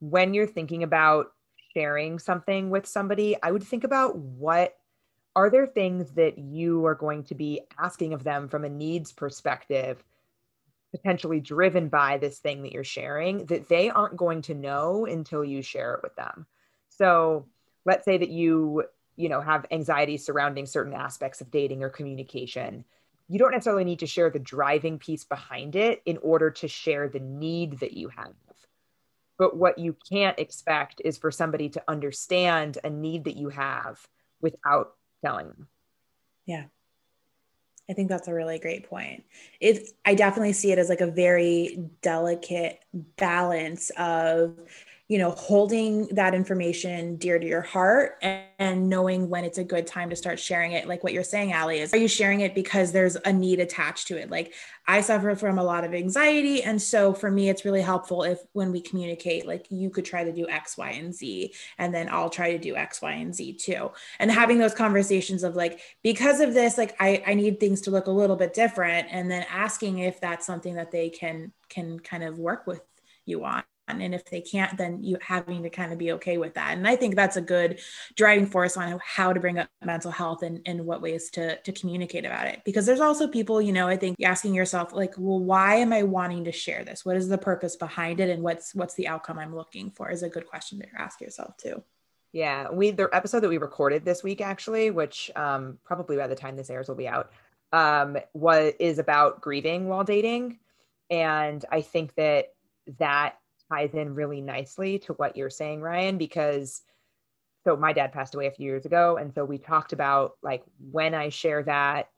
when you're thinking about sharing something with somebody, I would think about what are there things that you are going to be asking of them from a needs perspective potentially driven by this thing that you're sharing that they aren't going to know until you share it with them? So let's say that you you know have anxiety surrounding certain aspects of dating or communication. You don't necessarily need to share the driving piece behind it in order to share the need that you have. But what you can't expect is for somebody to understand a need that you have without telling them. Yeah. I think that's a really great point. It I definitely see it as like a very delicate balance of you know, holding that information dear to your heart and, and, knowing when it's a good time to start sharing it. Like what you're saying, Allie, is are you sharing it because there's a need attached to it? Like I suffer from a lot of anxiety. And so for me, it's really helpful if when we communicate, like you could try to do X, Y, and Z, and then I'll try to do X, Y, and Z too. And having those conversations of like, because of this, like I, I need things to look a little bit different. And then asking if that's something that they can can kind of work with you on and if they can't then you having to kind of be okay with that. And i think that's a good driving force on how to bring up mental health and, and what ways to to communicate about it. Because there's also people you know i think asking yourself like well why am i wanting to share this? What is the purpose behind it and what's what's the outcome i'm looking for? is a good question to ask yourself too. Yeah we the episode that we recorded this week actually which um probably by the time this airs will be out um what is about grieving while dating. And i think that that ties in really nicely to what you're saying, Ryan, because so my dad passed away a few years ago. And so we talked about like when I share that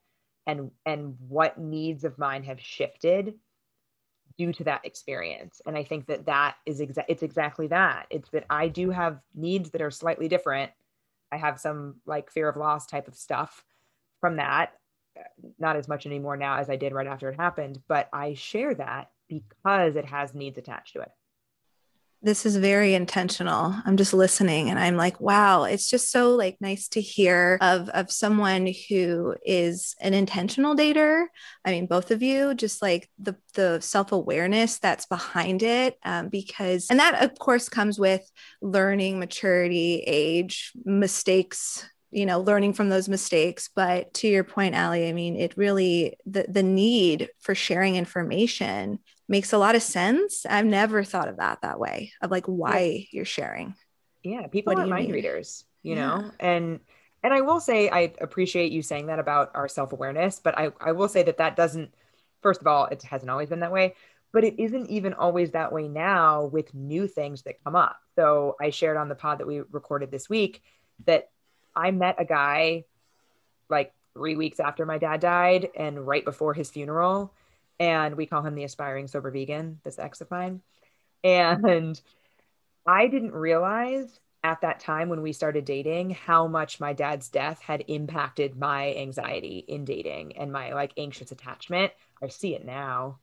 and and what needs of mine have shifted due to that experience. And i think that that is exa- it's exactly that. It's that i do have needs that are slightly different. I have some like fear of loss type of stuff from that. Not as much anymore now as i did right after it happened but i share that because it has needs attached to it this is very intentional. I'm just listening and i'm like wow it's just so like nice to hear of of someone who is an intentional dater. I mean both of you just like the the self-awareness that's behind it um, because and that of course comes with learning maturity age mistakes you know learning from those mistakes. But to your point Allie I mean it really the the need for sharing information makes a lot of sense I've never thought of that that way of like why yeah. you're sharing yeah people what are mind mean? readers you yeah. know and and I will say I appreciate you saying that about our self-awareness but I I will say that that doesn't first of all it hasn't always been that way but it isn't even always that way now with new things that come up so I shared on the pod that we recorded this week that I met a guy like three weeks after my dad died and right before his funeral. And we call him the aspiring sober vegan, this ex of mine. And I didn't realize at that time when we started dating how much my dad's death had impacted my anxiety in dating and my like anxious attachment. I see it now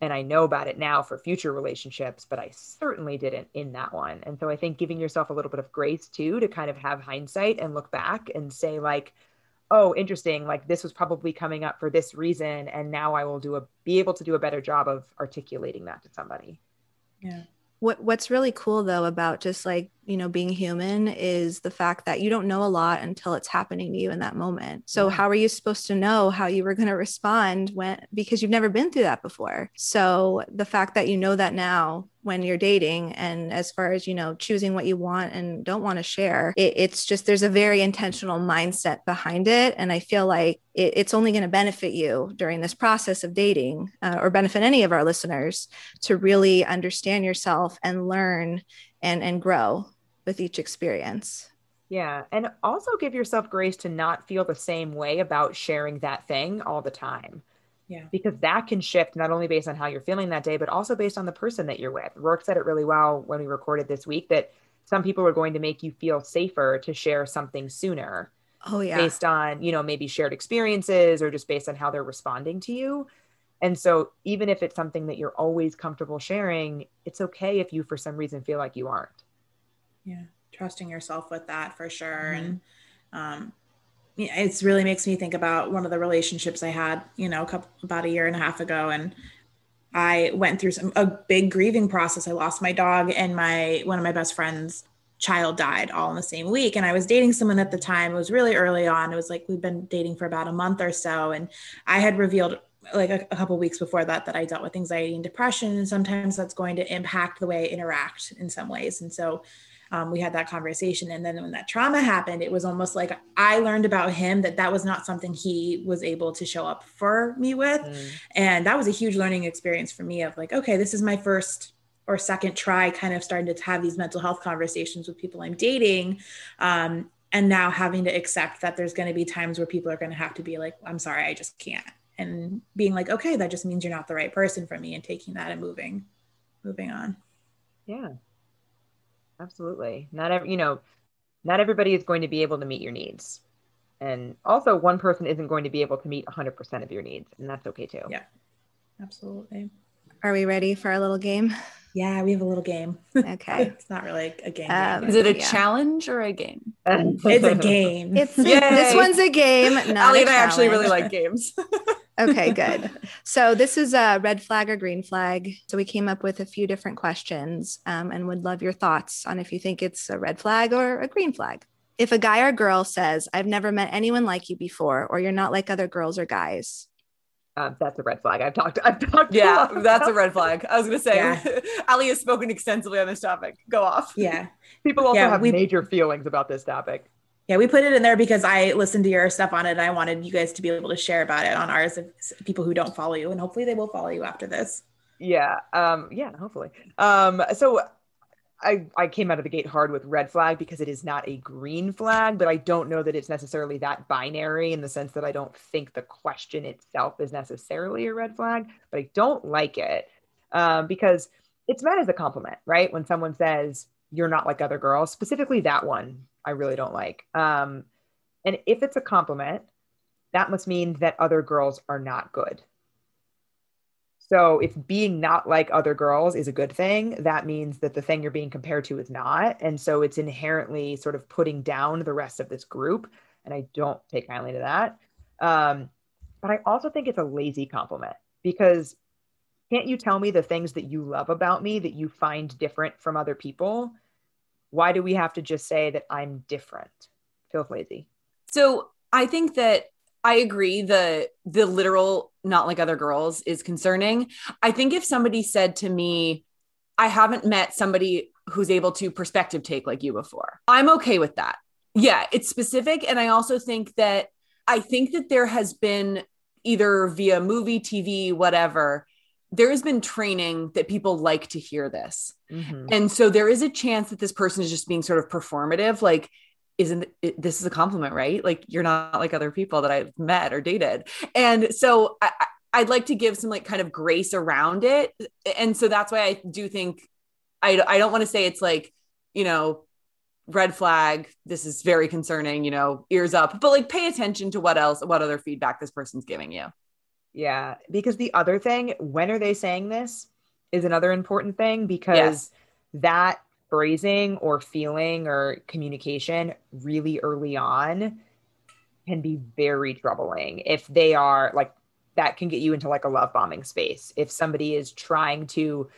and I know about it now for future relationships, but I certainly didn't in that one. And so I think giving yourself a little bit of grace too to kind of have hindsight and look back and say like, oh, interesting, like this was probably coming up for this reason and now I will do a be able to do a better job of articulating that to somebody. Yeah. What what's really cool though about just like you know being human is the fact that you don't know a lot until it's happening to you in that moment. So how are you supposed to know how you were going to respond when because you've never been through that before. So the fact that you know that now when you're dating and as far as you know choosing what you want and don't want to share it, it's just there's a very intentional mindset behind it. And i feel like it, it's only going to benefit you during this process of dating uh, or benefit any of our listeners to really understand yourself and learn and and grow with each experience. Yeah. And also give yourself grace to not feel the same way about sharing that thing all the time. Yeah. Because that can shift not only based on how you're feeling that day, but also based on the person that you're with. Rourke said it really well when we recorded this week that some people are going to make you feel safer to share something sooner. Oh, yeah. Based on, you know, maybe shared experiences or just based on how they're responding to you. And so, even if it's something that you're always comfortable sharing, it's okay if you, for some reason, feel like you aren't yeah trusting yourself with that for sure mm-hmm. and um it's really makes me think about one of the relationships I had, you know, a couple about a year and a half ago, and I went through some a big grieving process. I lost my dog, and my one of my best friends' child died all in the same week. And I was dating someone at the time. It was really early on. It was like we'd been dating for about a month or so, and I had revealed like a, a couple weeks before that that I dealt with anxiety and depression, and sometimes that's going to impact the way I interact in some ways. And so um, we had that conversation and then when that trauma happened it was almost like i learned about him that that was not something he was able to show up for me with mm. and that was a huge learning experience for me of like okay this is my first or second try kind of starting to have these mental health conversations with people I'm dating. Um, and now having to accept that there's going to be times where people are going to have to be like, I'm sorry, I just can't. And being like, okay, that just means you're not the right person for me and taking that and moving, moving on. Yeah, absolutely. Not every, you know, not everybody is going to be able to meet your needs. And also one person isn't going to be able to meet 100% of your needs. And that's okay too. Yeah, absolutely. Are we ready for our little game? Yeah, we have a little game. *laughs* Okay. it's not really a game. Um, game Is it a Yeah. challenge or a game? it's a *laughs* game. It's Yay. this one's a game. Not Allie and I actually really like games. *laughs* Okay, good. So this is a red flag or green flag. So we came up with a few different questions um, and would love your thoughts on if you think it's a red flag or a green flag. If a guy or girl says, I've never met anyone like you before, or you're not like other girls or guys, Um, that's a red flag. I've talked. I've talked. yeah, about that's a red flag. I was going to say, Yeah. *laughs* Allie has spoken extensively on this topic. Go off. *laughs* yeah. People also Yeah, have we- major feelings about this topic. Yeah, we put it in there because I listened to your stuff on it and I wanted you guys to be able to share about it on ours if people who don't follow you and hopefully they will follow you after this. Yeah. Um, yeah, hopefully. Um, so I, I came out of the gate hard with red flag because it is not a green flag, but I don't know that it's necessarily that binary in the sense that I don't think the question itself is necessarily a red flag, but I don't like it um, because it's meant as a compliment, right? When someone says, you're not like other girls, specifically that one, I really don't like. Um, and if it's a compliment, that must mean that other girls are not good. So if being not like other girls is a good thing, that means that the thing you're being compared to is not. And so it's inherently sort of putting down the rest of this group. And I don't take kindly to that. Um, but I also think it's a lazy compliment because can't you tell me the things that you love about me that you find different from other people? Why do we have to just say that I'm different? Feels lazy. So I think that I agree the the literal not like other girls is concerning. I think if somebody said to me, I haven't met somebody who's able to perspective take like you before. I'm okay with that. Yeah, it's specific and I also think that I think that there has been either via movie, TV, whatever, there has been training that people like to hear this. Mhm. And so there is a chance that this person is just being sort of performative. Like, isn't it, this is a compliment, right? Like, you're not like other people that I've met or dated. And so I, I'd like to give some like kind of grace around it. And so that's why I do think I, I don't want to say it's like, you know, red flag. This is very concerning, you know, ears up, but like pay attention to what else, what other feedback this person's giving you. Yeah, because the other thing, when are they saying this, is another important thing because that phrasing or feeling or communication really early on can be very troubling if they are like that can get you into like a love bombing space. If somebody is trying to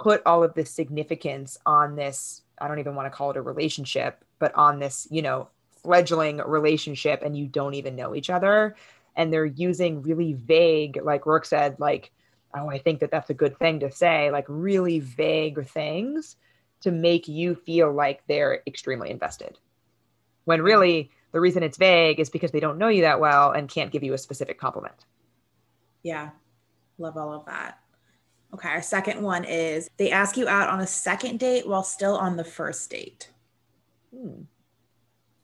put all of this significance on this i don't even want to call it a relationship but on this you know fledgling relationship and you don't even know each other and they're using really vague like rourke said like oh i think that that's a good thing to say like really vague things to make you feel like they're extremely invested when really the reason it's vague is because they don't know you that well and can't give you a specific compliment Yeah, love all of that. Okay, our second one is they ask you out on a second date while still on the first date. Hmm.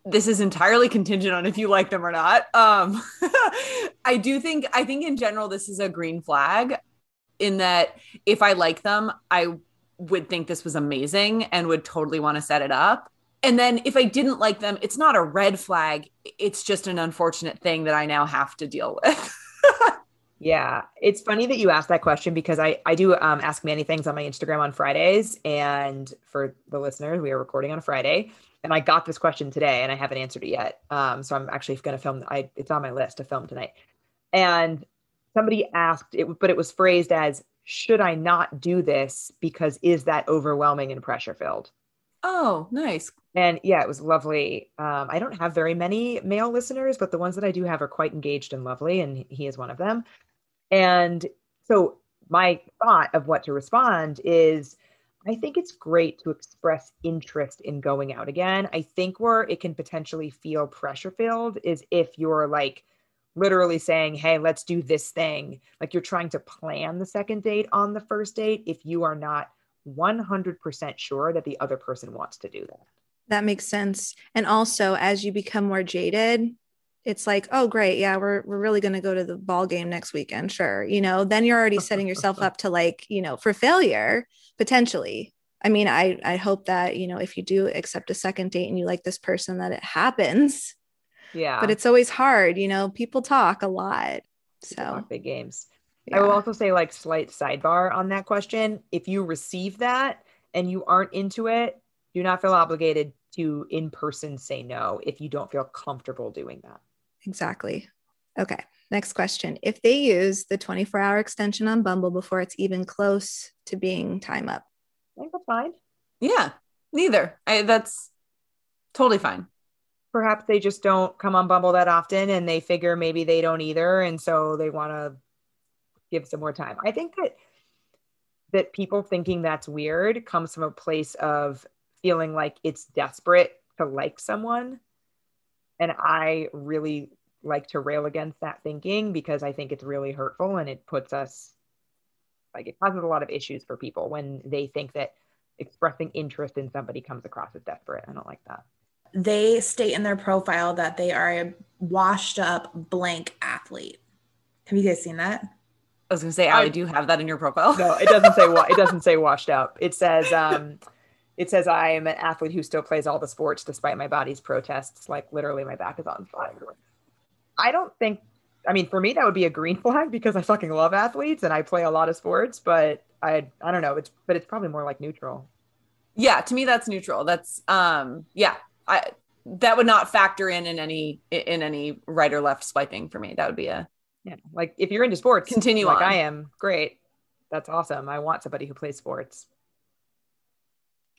this is entirely contingent on if you like them or not. Um, *laughs* I do think, I think in general, this is a green flag in that if I like them, I would think this was amazing and would totally want to set it up. And then if I didn't like them, it's not a red flag. It's just an unfortunate thing that I now have to deal with. *laughs* Yeah, it's funny that you asked that question because I I do um, ask many things on my Instagram on Fridays, and for the listeners, we are recording on a Friday, and I got this question today, and I haven't answered it yet. Um, so I'm actually going to film. I it's on my list to film tonight, and somebody asked it, but it was phrased as, "Should I not do this because is that overwhelming and pressure filled?" oh, nice. And yeah, it was lovely. Um, I don't have very many male listeners, but the ones that I do have are quite engaged and lovely, and he is one of them. And so my thought of what to respond is I think it's great to express interest in going out again. I think where it can potentially feel pressure filled is if you're like literally saying, Hey, let's do this thing. Like you're trying to plan the second date on the first date if you are not 100% sure that the other person wants to do that. That makes sense. And also, as you become more jaded, it's like, oh, great. Yeah, we're, we're really going to go to the ball game next weekend. Sure. You know, then you're already setting yourself up to like, you know, for failure potentially. I mean, I, I hope that, you know, if you do accept a second date and you like this person, that it happens. Yeah. But it's always hard. You know, people talk a lot. So talk big games. Yeah. I will also say, like, slight sidebar on that question. If you receive that and you aren't into it, do not feel obligated to in person say no if you don't feel comfortable doing that. Exactly. Okay. Next question. If they use the 24 hour extension on Bumble before it's even close to being time up, I think that's fine. Yeah, neither. I, that's totally fine. Perhaps they just don't come on Bumble that often and they figure maybe they don't either. And so they want to give some more time. I think that that people thinking that's weird comes from a place of feeling like it's desperate to like someone. And I really like to rail against that thinking because I think it's really hurtful and it puts us like it causes a lot of issues for people when they think that expressing interest in somebody comes across as desperate. I don't like that. They state in their profile that they are a washed up blank athlete. Have you guys seen that? I was gonna say, I do you have that in your profile? No, it doesn't say *laughs* it doesn't say washed up. It says um it says I am an athlete who still plays all the sports despite my body's protests. Like literally my back is on fire. I don't think I mean for me that would be a green *laughs* flag because I fucking love athletes and I play a lot of sports, but I I don't know, it's but it's probably more like neutral. Yeah, to me that's neutral. That's um yeah, I that would not factor in in any in any right or left swiping for me. That would be a yeah. Like if you're into sports, continue like on. I am, great. That's awesome. I want somebody who plays sports.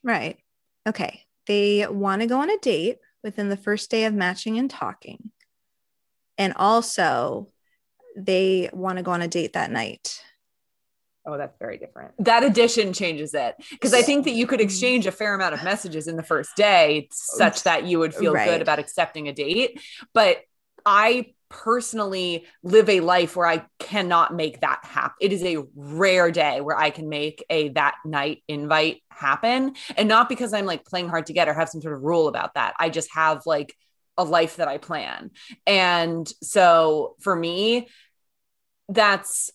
Right. Okay. They want to go on a date within the first day of matching and talking. And also, they want to go on a date that night. Oh, that's very different. That addition changes it because I think that you could exchange a fair amount of messages in the first day such that you would feel Right. good about accepting a date. But I personally live a life where I cannot make that happen. It is a rare day where I can make a that night invite happen. And not because I'm like playing hard to get or have some sort of rule about that. I just have like a life that I plan. And so for me, that's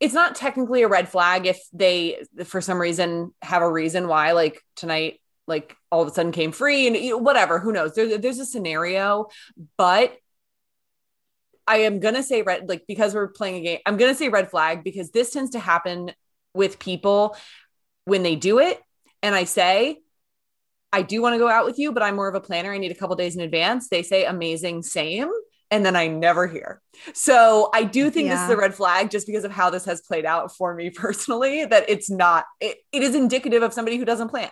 it's not technically a red flag if they for some reason have a reason why like tonight like all of a sudden came free and you know, whatever who knows? There, there's a scenario but i am gonna say red like because we're playing a game i'm gonna say red flag because this tends to happen with people when they do it. And i say i do want to go out with you but i'm more of a planner. I need a couple days in advance. They say amazing same and then I never hear. So I do think this is a red flag just because of how this has played out for me *laughs* personally, that it's not, it, it is indicative of somebody who doesn't plan.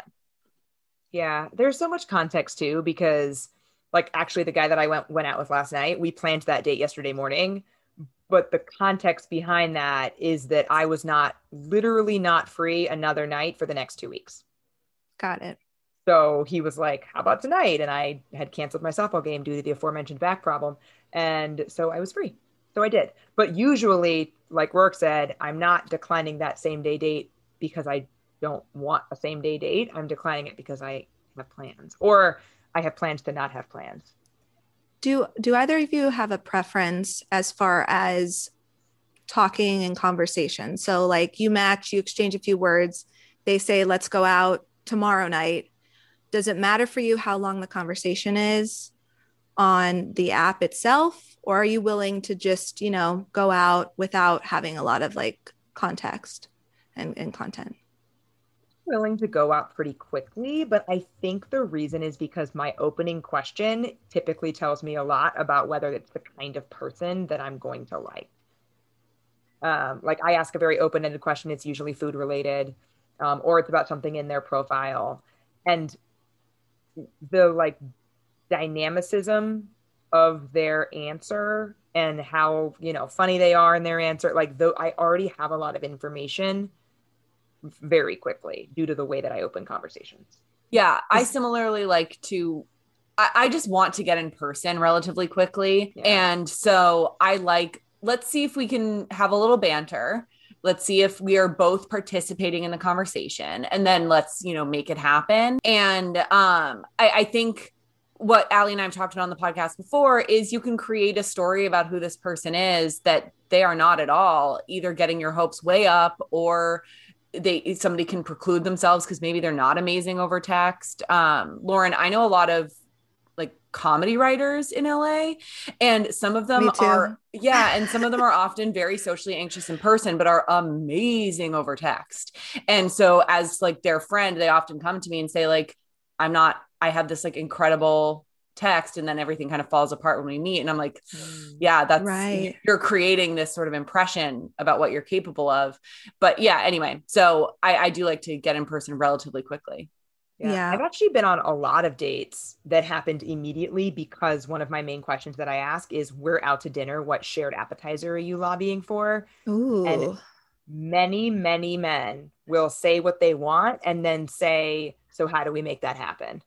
Yeah, there's so much context too because like actually the guy that I went went out with last night, we planned that date yesterday morning, but the context behind that is that I was not literally not free another night for the next 2 weeks. Got it. So he was like, "How about tonight?" And I had canceled my softball game due to the aforementioned back problem, and so I was free. So I did. But usually, like Rourke said, I'm not declining that same day date because I don't want a same day date. I'm declining it because I have plans, or I have plans to not have plans. Do do either of you have a preference as far as talking and conversation? So like you match, you exchange a few words, they say let's go out tomorrow night. Does it matter for you how long the conversation is on the app itself or are you willing to just, you know, go out without having a lot of like context and, and content? willing to go out pretty quickly, but I think the reason is because my opening question typically tells me a lot about whether it's the kind of person that I'm going to like. Um, like I ask a very open-ended question, it's usually food related, um, or it's about something in their profile, and the like dynamicism of their answer and how you know funny they are in their answer. Like though I already have a lot of information very quickly due to the way that I open conversations. Yeah. I similarly like to, I, I just want to get in person relatively quickly. Yeah. And so I like, let's see if we can have a little banter let's see if we are both participating in the conversation and then let's you know make it happen and um i, I think what Allie and I've talked about on the podcast before is you can create a story about who this person is that they are not at all, either getting your hopes way up or they somebody can preclude themselves because maybe they're not amazing over text. Um, Lauren, I know a lot of like comedy writers in LA, and some of them are yeah, and some of them are often very socially anxious in person, but are amazing over text. And so, as like their friend, they often come to me and say like, "I'm not I have this like incredible text and then everything kind of falls apart when we meet and i'm like mm. yeah that's right you're creating this sort of impression about what you're capable of but yeah anyway so i, I do like to get in person relatively quickly yeah. yeah. I've actually been on a lot of dates that happened immediately because one of my main questions that I ask is we're out to dinner. What shared appetizer are you lobbying for? Ooh. And many, many men will say what they want and then say, So how do we make that happen?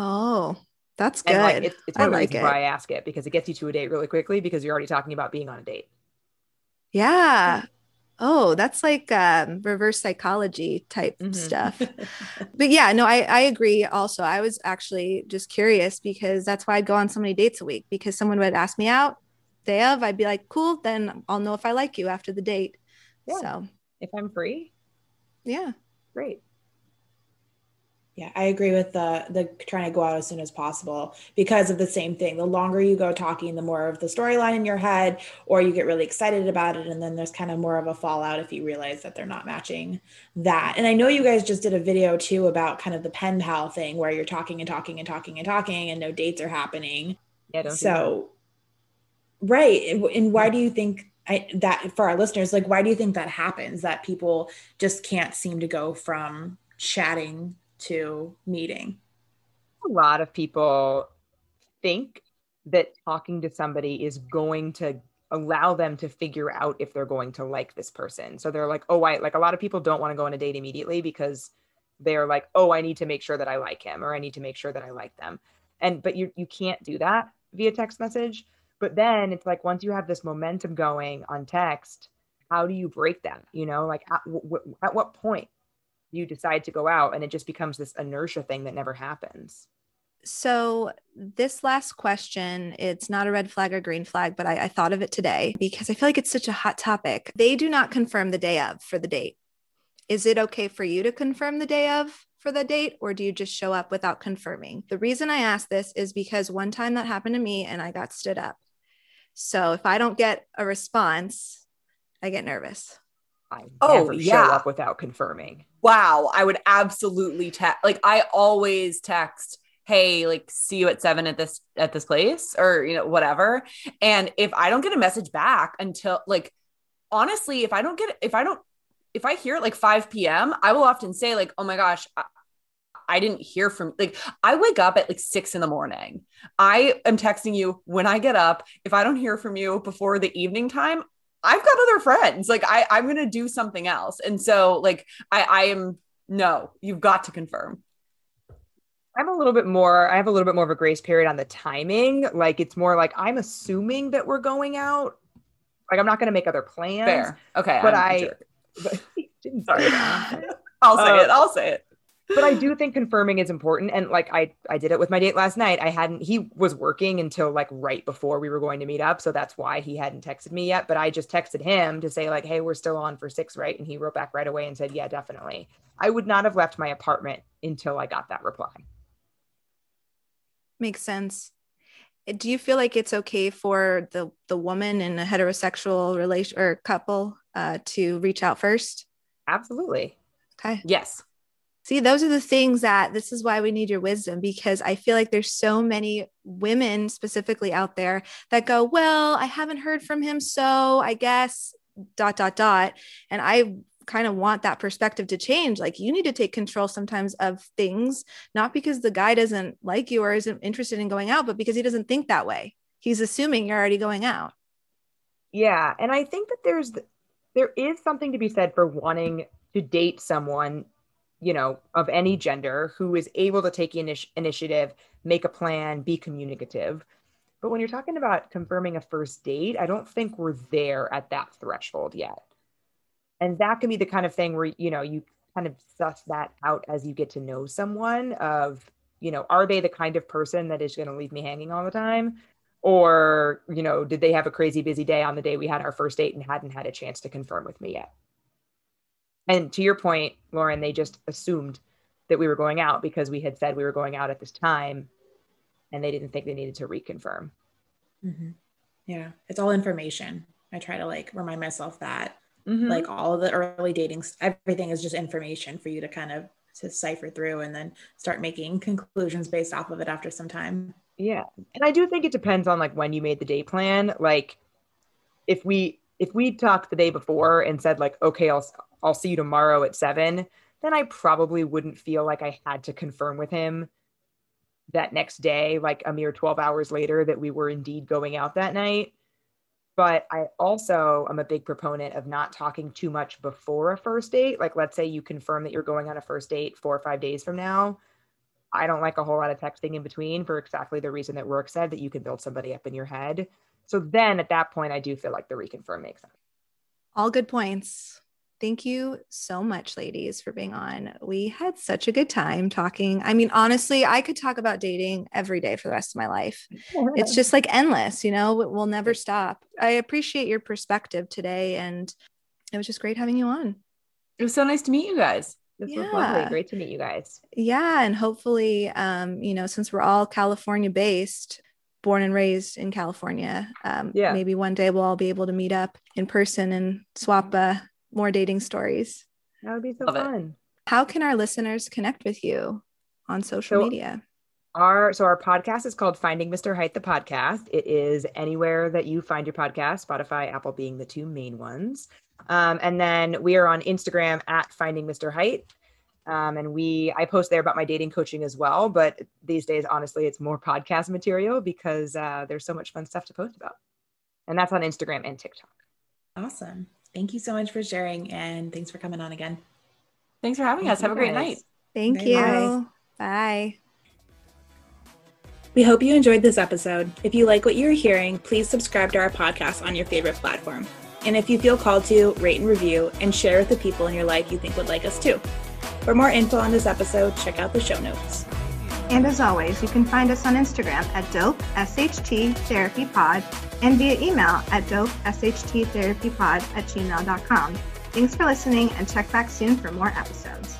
Oh, that's good. Like, it's, it's one I like it. why I ask it because it gets you to a date really quickly because you're already talking about being on a date. Yeah. *laughs* Oh, that's like um, reverse psychology type mm-hmm. stuff. *laughs* but yeah, no, I, I agree. Also, I was actually just curious because that's why I'd go on so many dates a week because someone would ask me out day of. I'd be like, cool, then I'll know if I like you after the date. Yeah. So if I'm free, yeah, great. Yeah, I agree with the the trying to go out as soon as possible because of the same thing. The longer you go talking, the more of the storyline in your head, or you get really excited about it, and then there's kind of more of a fallout if you realize that they're not matching that. And I know you guys just did a video too about kind of the pen pal thing where you're talking and talking and talking and talking, and no dates are happening. Yeah, don't so right. And why do you think I, that for our listeners, like why do you think that happens? That people just can't seem to go from chatting to meeting? A lot of people think that talking to somebody is going to allow them to figure out if they're going to like this person. So they're like, oh, I like a lot of people don't want to go on a date immediately because they're like, oh, I need to make sure that I like him or I need to make sure that I like them. And but you you can't do that via text message. But then it's like once you have this momentum going on text, how do you break that? You know, like at, w- at what point you decide to go out and it just becomes this inertia thing that never happens. So this last question it's not a red flag or green flag but I, I, thought of it today because i feel like it's such a hot topic. They do not confirm the day of for the date. Is it okay for you to confirm the day of for the date or do you just show up without confirming? The reason i ask this is because one time that happened to me and i got stood up. So if i don't get a response i get nervous I oh, never yeah. show up without confirming. Wow. I would absolutely text like I always text, hey, like see you at seven at this at this place or you know, whatever. And if I don't get a message back until like honestly, if I don't get if I don't if I hear it like 5 p.m., I will often say, like, oh my gosh, I, I didn't hear from like I wake up at like six in the morning. I am texting you when I get up. If I don't hear from you before the evening time, I've got other friends. Like I, I'm gonna do something else. And so like I, I am no, you've got to confirm. I'm a little bit more, I have a little bit more of a grace period on the timing. Like it's more like I'm assuming that we're going out. Like I'm not gonna make other plans. Fair. Okay. But I'm I but, *laughs* sorry. *laughs* I'll say uh, it. I'll say it but I do think confirming is important. And like I I did it with my date last night. I hadn't he was working until like right before we were going to meet up. So that's why he hadn't texted me yet. But I just texted him to say, like, hey, we're still on for six, right? And he wrote back right away and said, Yeah, definitely. I would not have left my apartment until I got that reply. Makes sense. Do you feel like it's okay for the the woman in a heterosexual relation or couple uh, to reach out first? Absolutely. Okay. Yes. See, those are the things that this is why we need your wisdom because I feel like there's so many women specifically out there that go, Well, I haven't heard from him. So I guess dot, dot, dot. And I kind of want that perspective to change. Like you need to take control sometimes of things, not because the guy doesn't like you or isn't interested in going out, but because he doesn't think that way. He's assuming you're already going out. Yeah. And I think that there's, there is something to be said for wanting to date someone you know, of any mm. gender who is able to take init- initiative, make a plan, be communicative. But when you're talking about confirming a first date, I don't think we're there at that threshold yet. And that can be the kind of thing where, you know, you kind of suss that out as you get to know someone of, you know, are they the kind of person that is going to leave me hanging all the time? Or, you know, did they have a crazy busy day on the day we had our first date and hadn't had a chance to confirm with me yet? And to your point, Lauren, they just assumed that we were going out because we had said we were going out at this time and they didn't think they needed to reconfirm. Mm-hmm. Yeah, it's all information. I try to like remind myself that mm-hmm. like all of the early dating, everything is just information for you to kind of to cipher through and then start making conclusions based off of it after some time. Yeah. And I do think it depends on like when you made the day plan. Like if we if we talked the day before and said like okay, I'll I'll see you tomorrow at 7, then I probably wouldn't feel like I had to confirm with him that next day, like a mere 12 hours later, that we were indeed going out that night. But I also am a big proponent of not talking too much before a first date. Like, let's say you confirm that you're going on a first date four or five days from now. I don't like a whole lot of texting in between for exactly the reason that Rourke said that you can build somebody up in your head. So then at that point, I do feel like the reconfirm makes sense. All good points. Thank you so much, ladies, for being on. We had such a good time talking. I mean, honestly, I could talk about dating every day for the rest of my life. it's just like endless, you know, we'll never stop. I appreciate your perspective today. And it was just great having you on. It was so nice to meet you guys. This yeah. was lovely. Great to meet you guys. Yeah. And hopefully, um, you know, since we're all California based, born and raised in California, um, yeah. maybe one day we'll all be able to meet up in person and swap uh, more dating stories. That would be so Love fun. It. How can our listeners connect with you on social so media? Our so our podcast is called Finding Mr. Height the podcast. It is anywhere that you find your podcast, Spotify, Apple being the two main ones. Um, and then we are on Instagram at Finding Mr. Height. Um, and we I post there about my dating coaching as well. But these days, honestly, it's more podcast material because uh, there's so much fun stuff to post about. And that's on Instagram and TikTok. Awesome. Thank you so much for sharing and thanks for coming on again. Thanks for having Thank us. Have a great night. Thank Bye. you. Bye. We hope you enjoyed this episode. If you like what you're hearing, please subscribe to our podcast on your favorite platform. And if you feel called to, rate and review and share with the people in your life you think would like us too. For more info on this episode, check out the show notes. And as always, you can find us on Instagram at dope SHT Therapy Pod and via email at dope SHT Therapy Pod at gmail.com. Thanks for listening and check back soon for more episodes.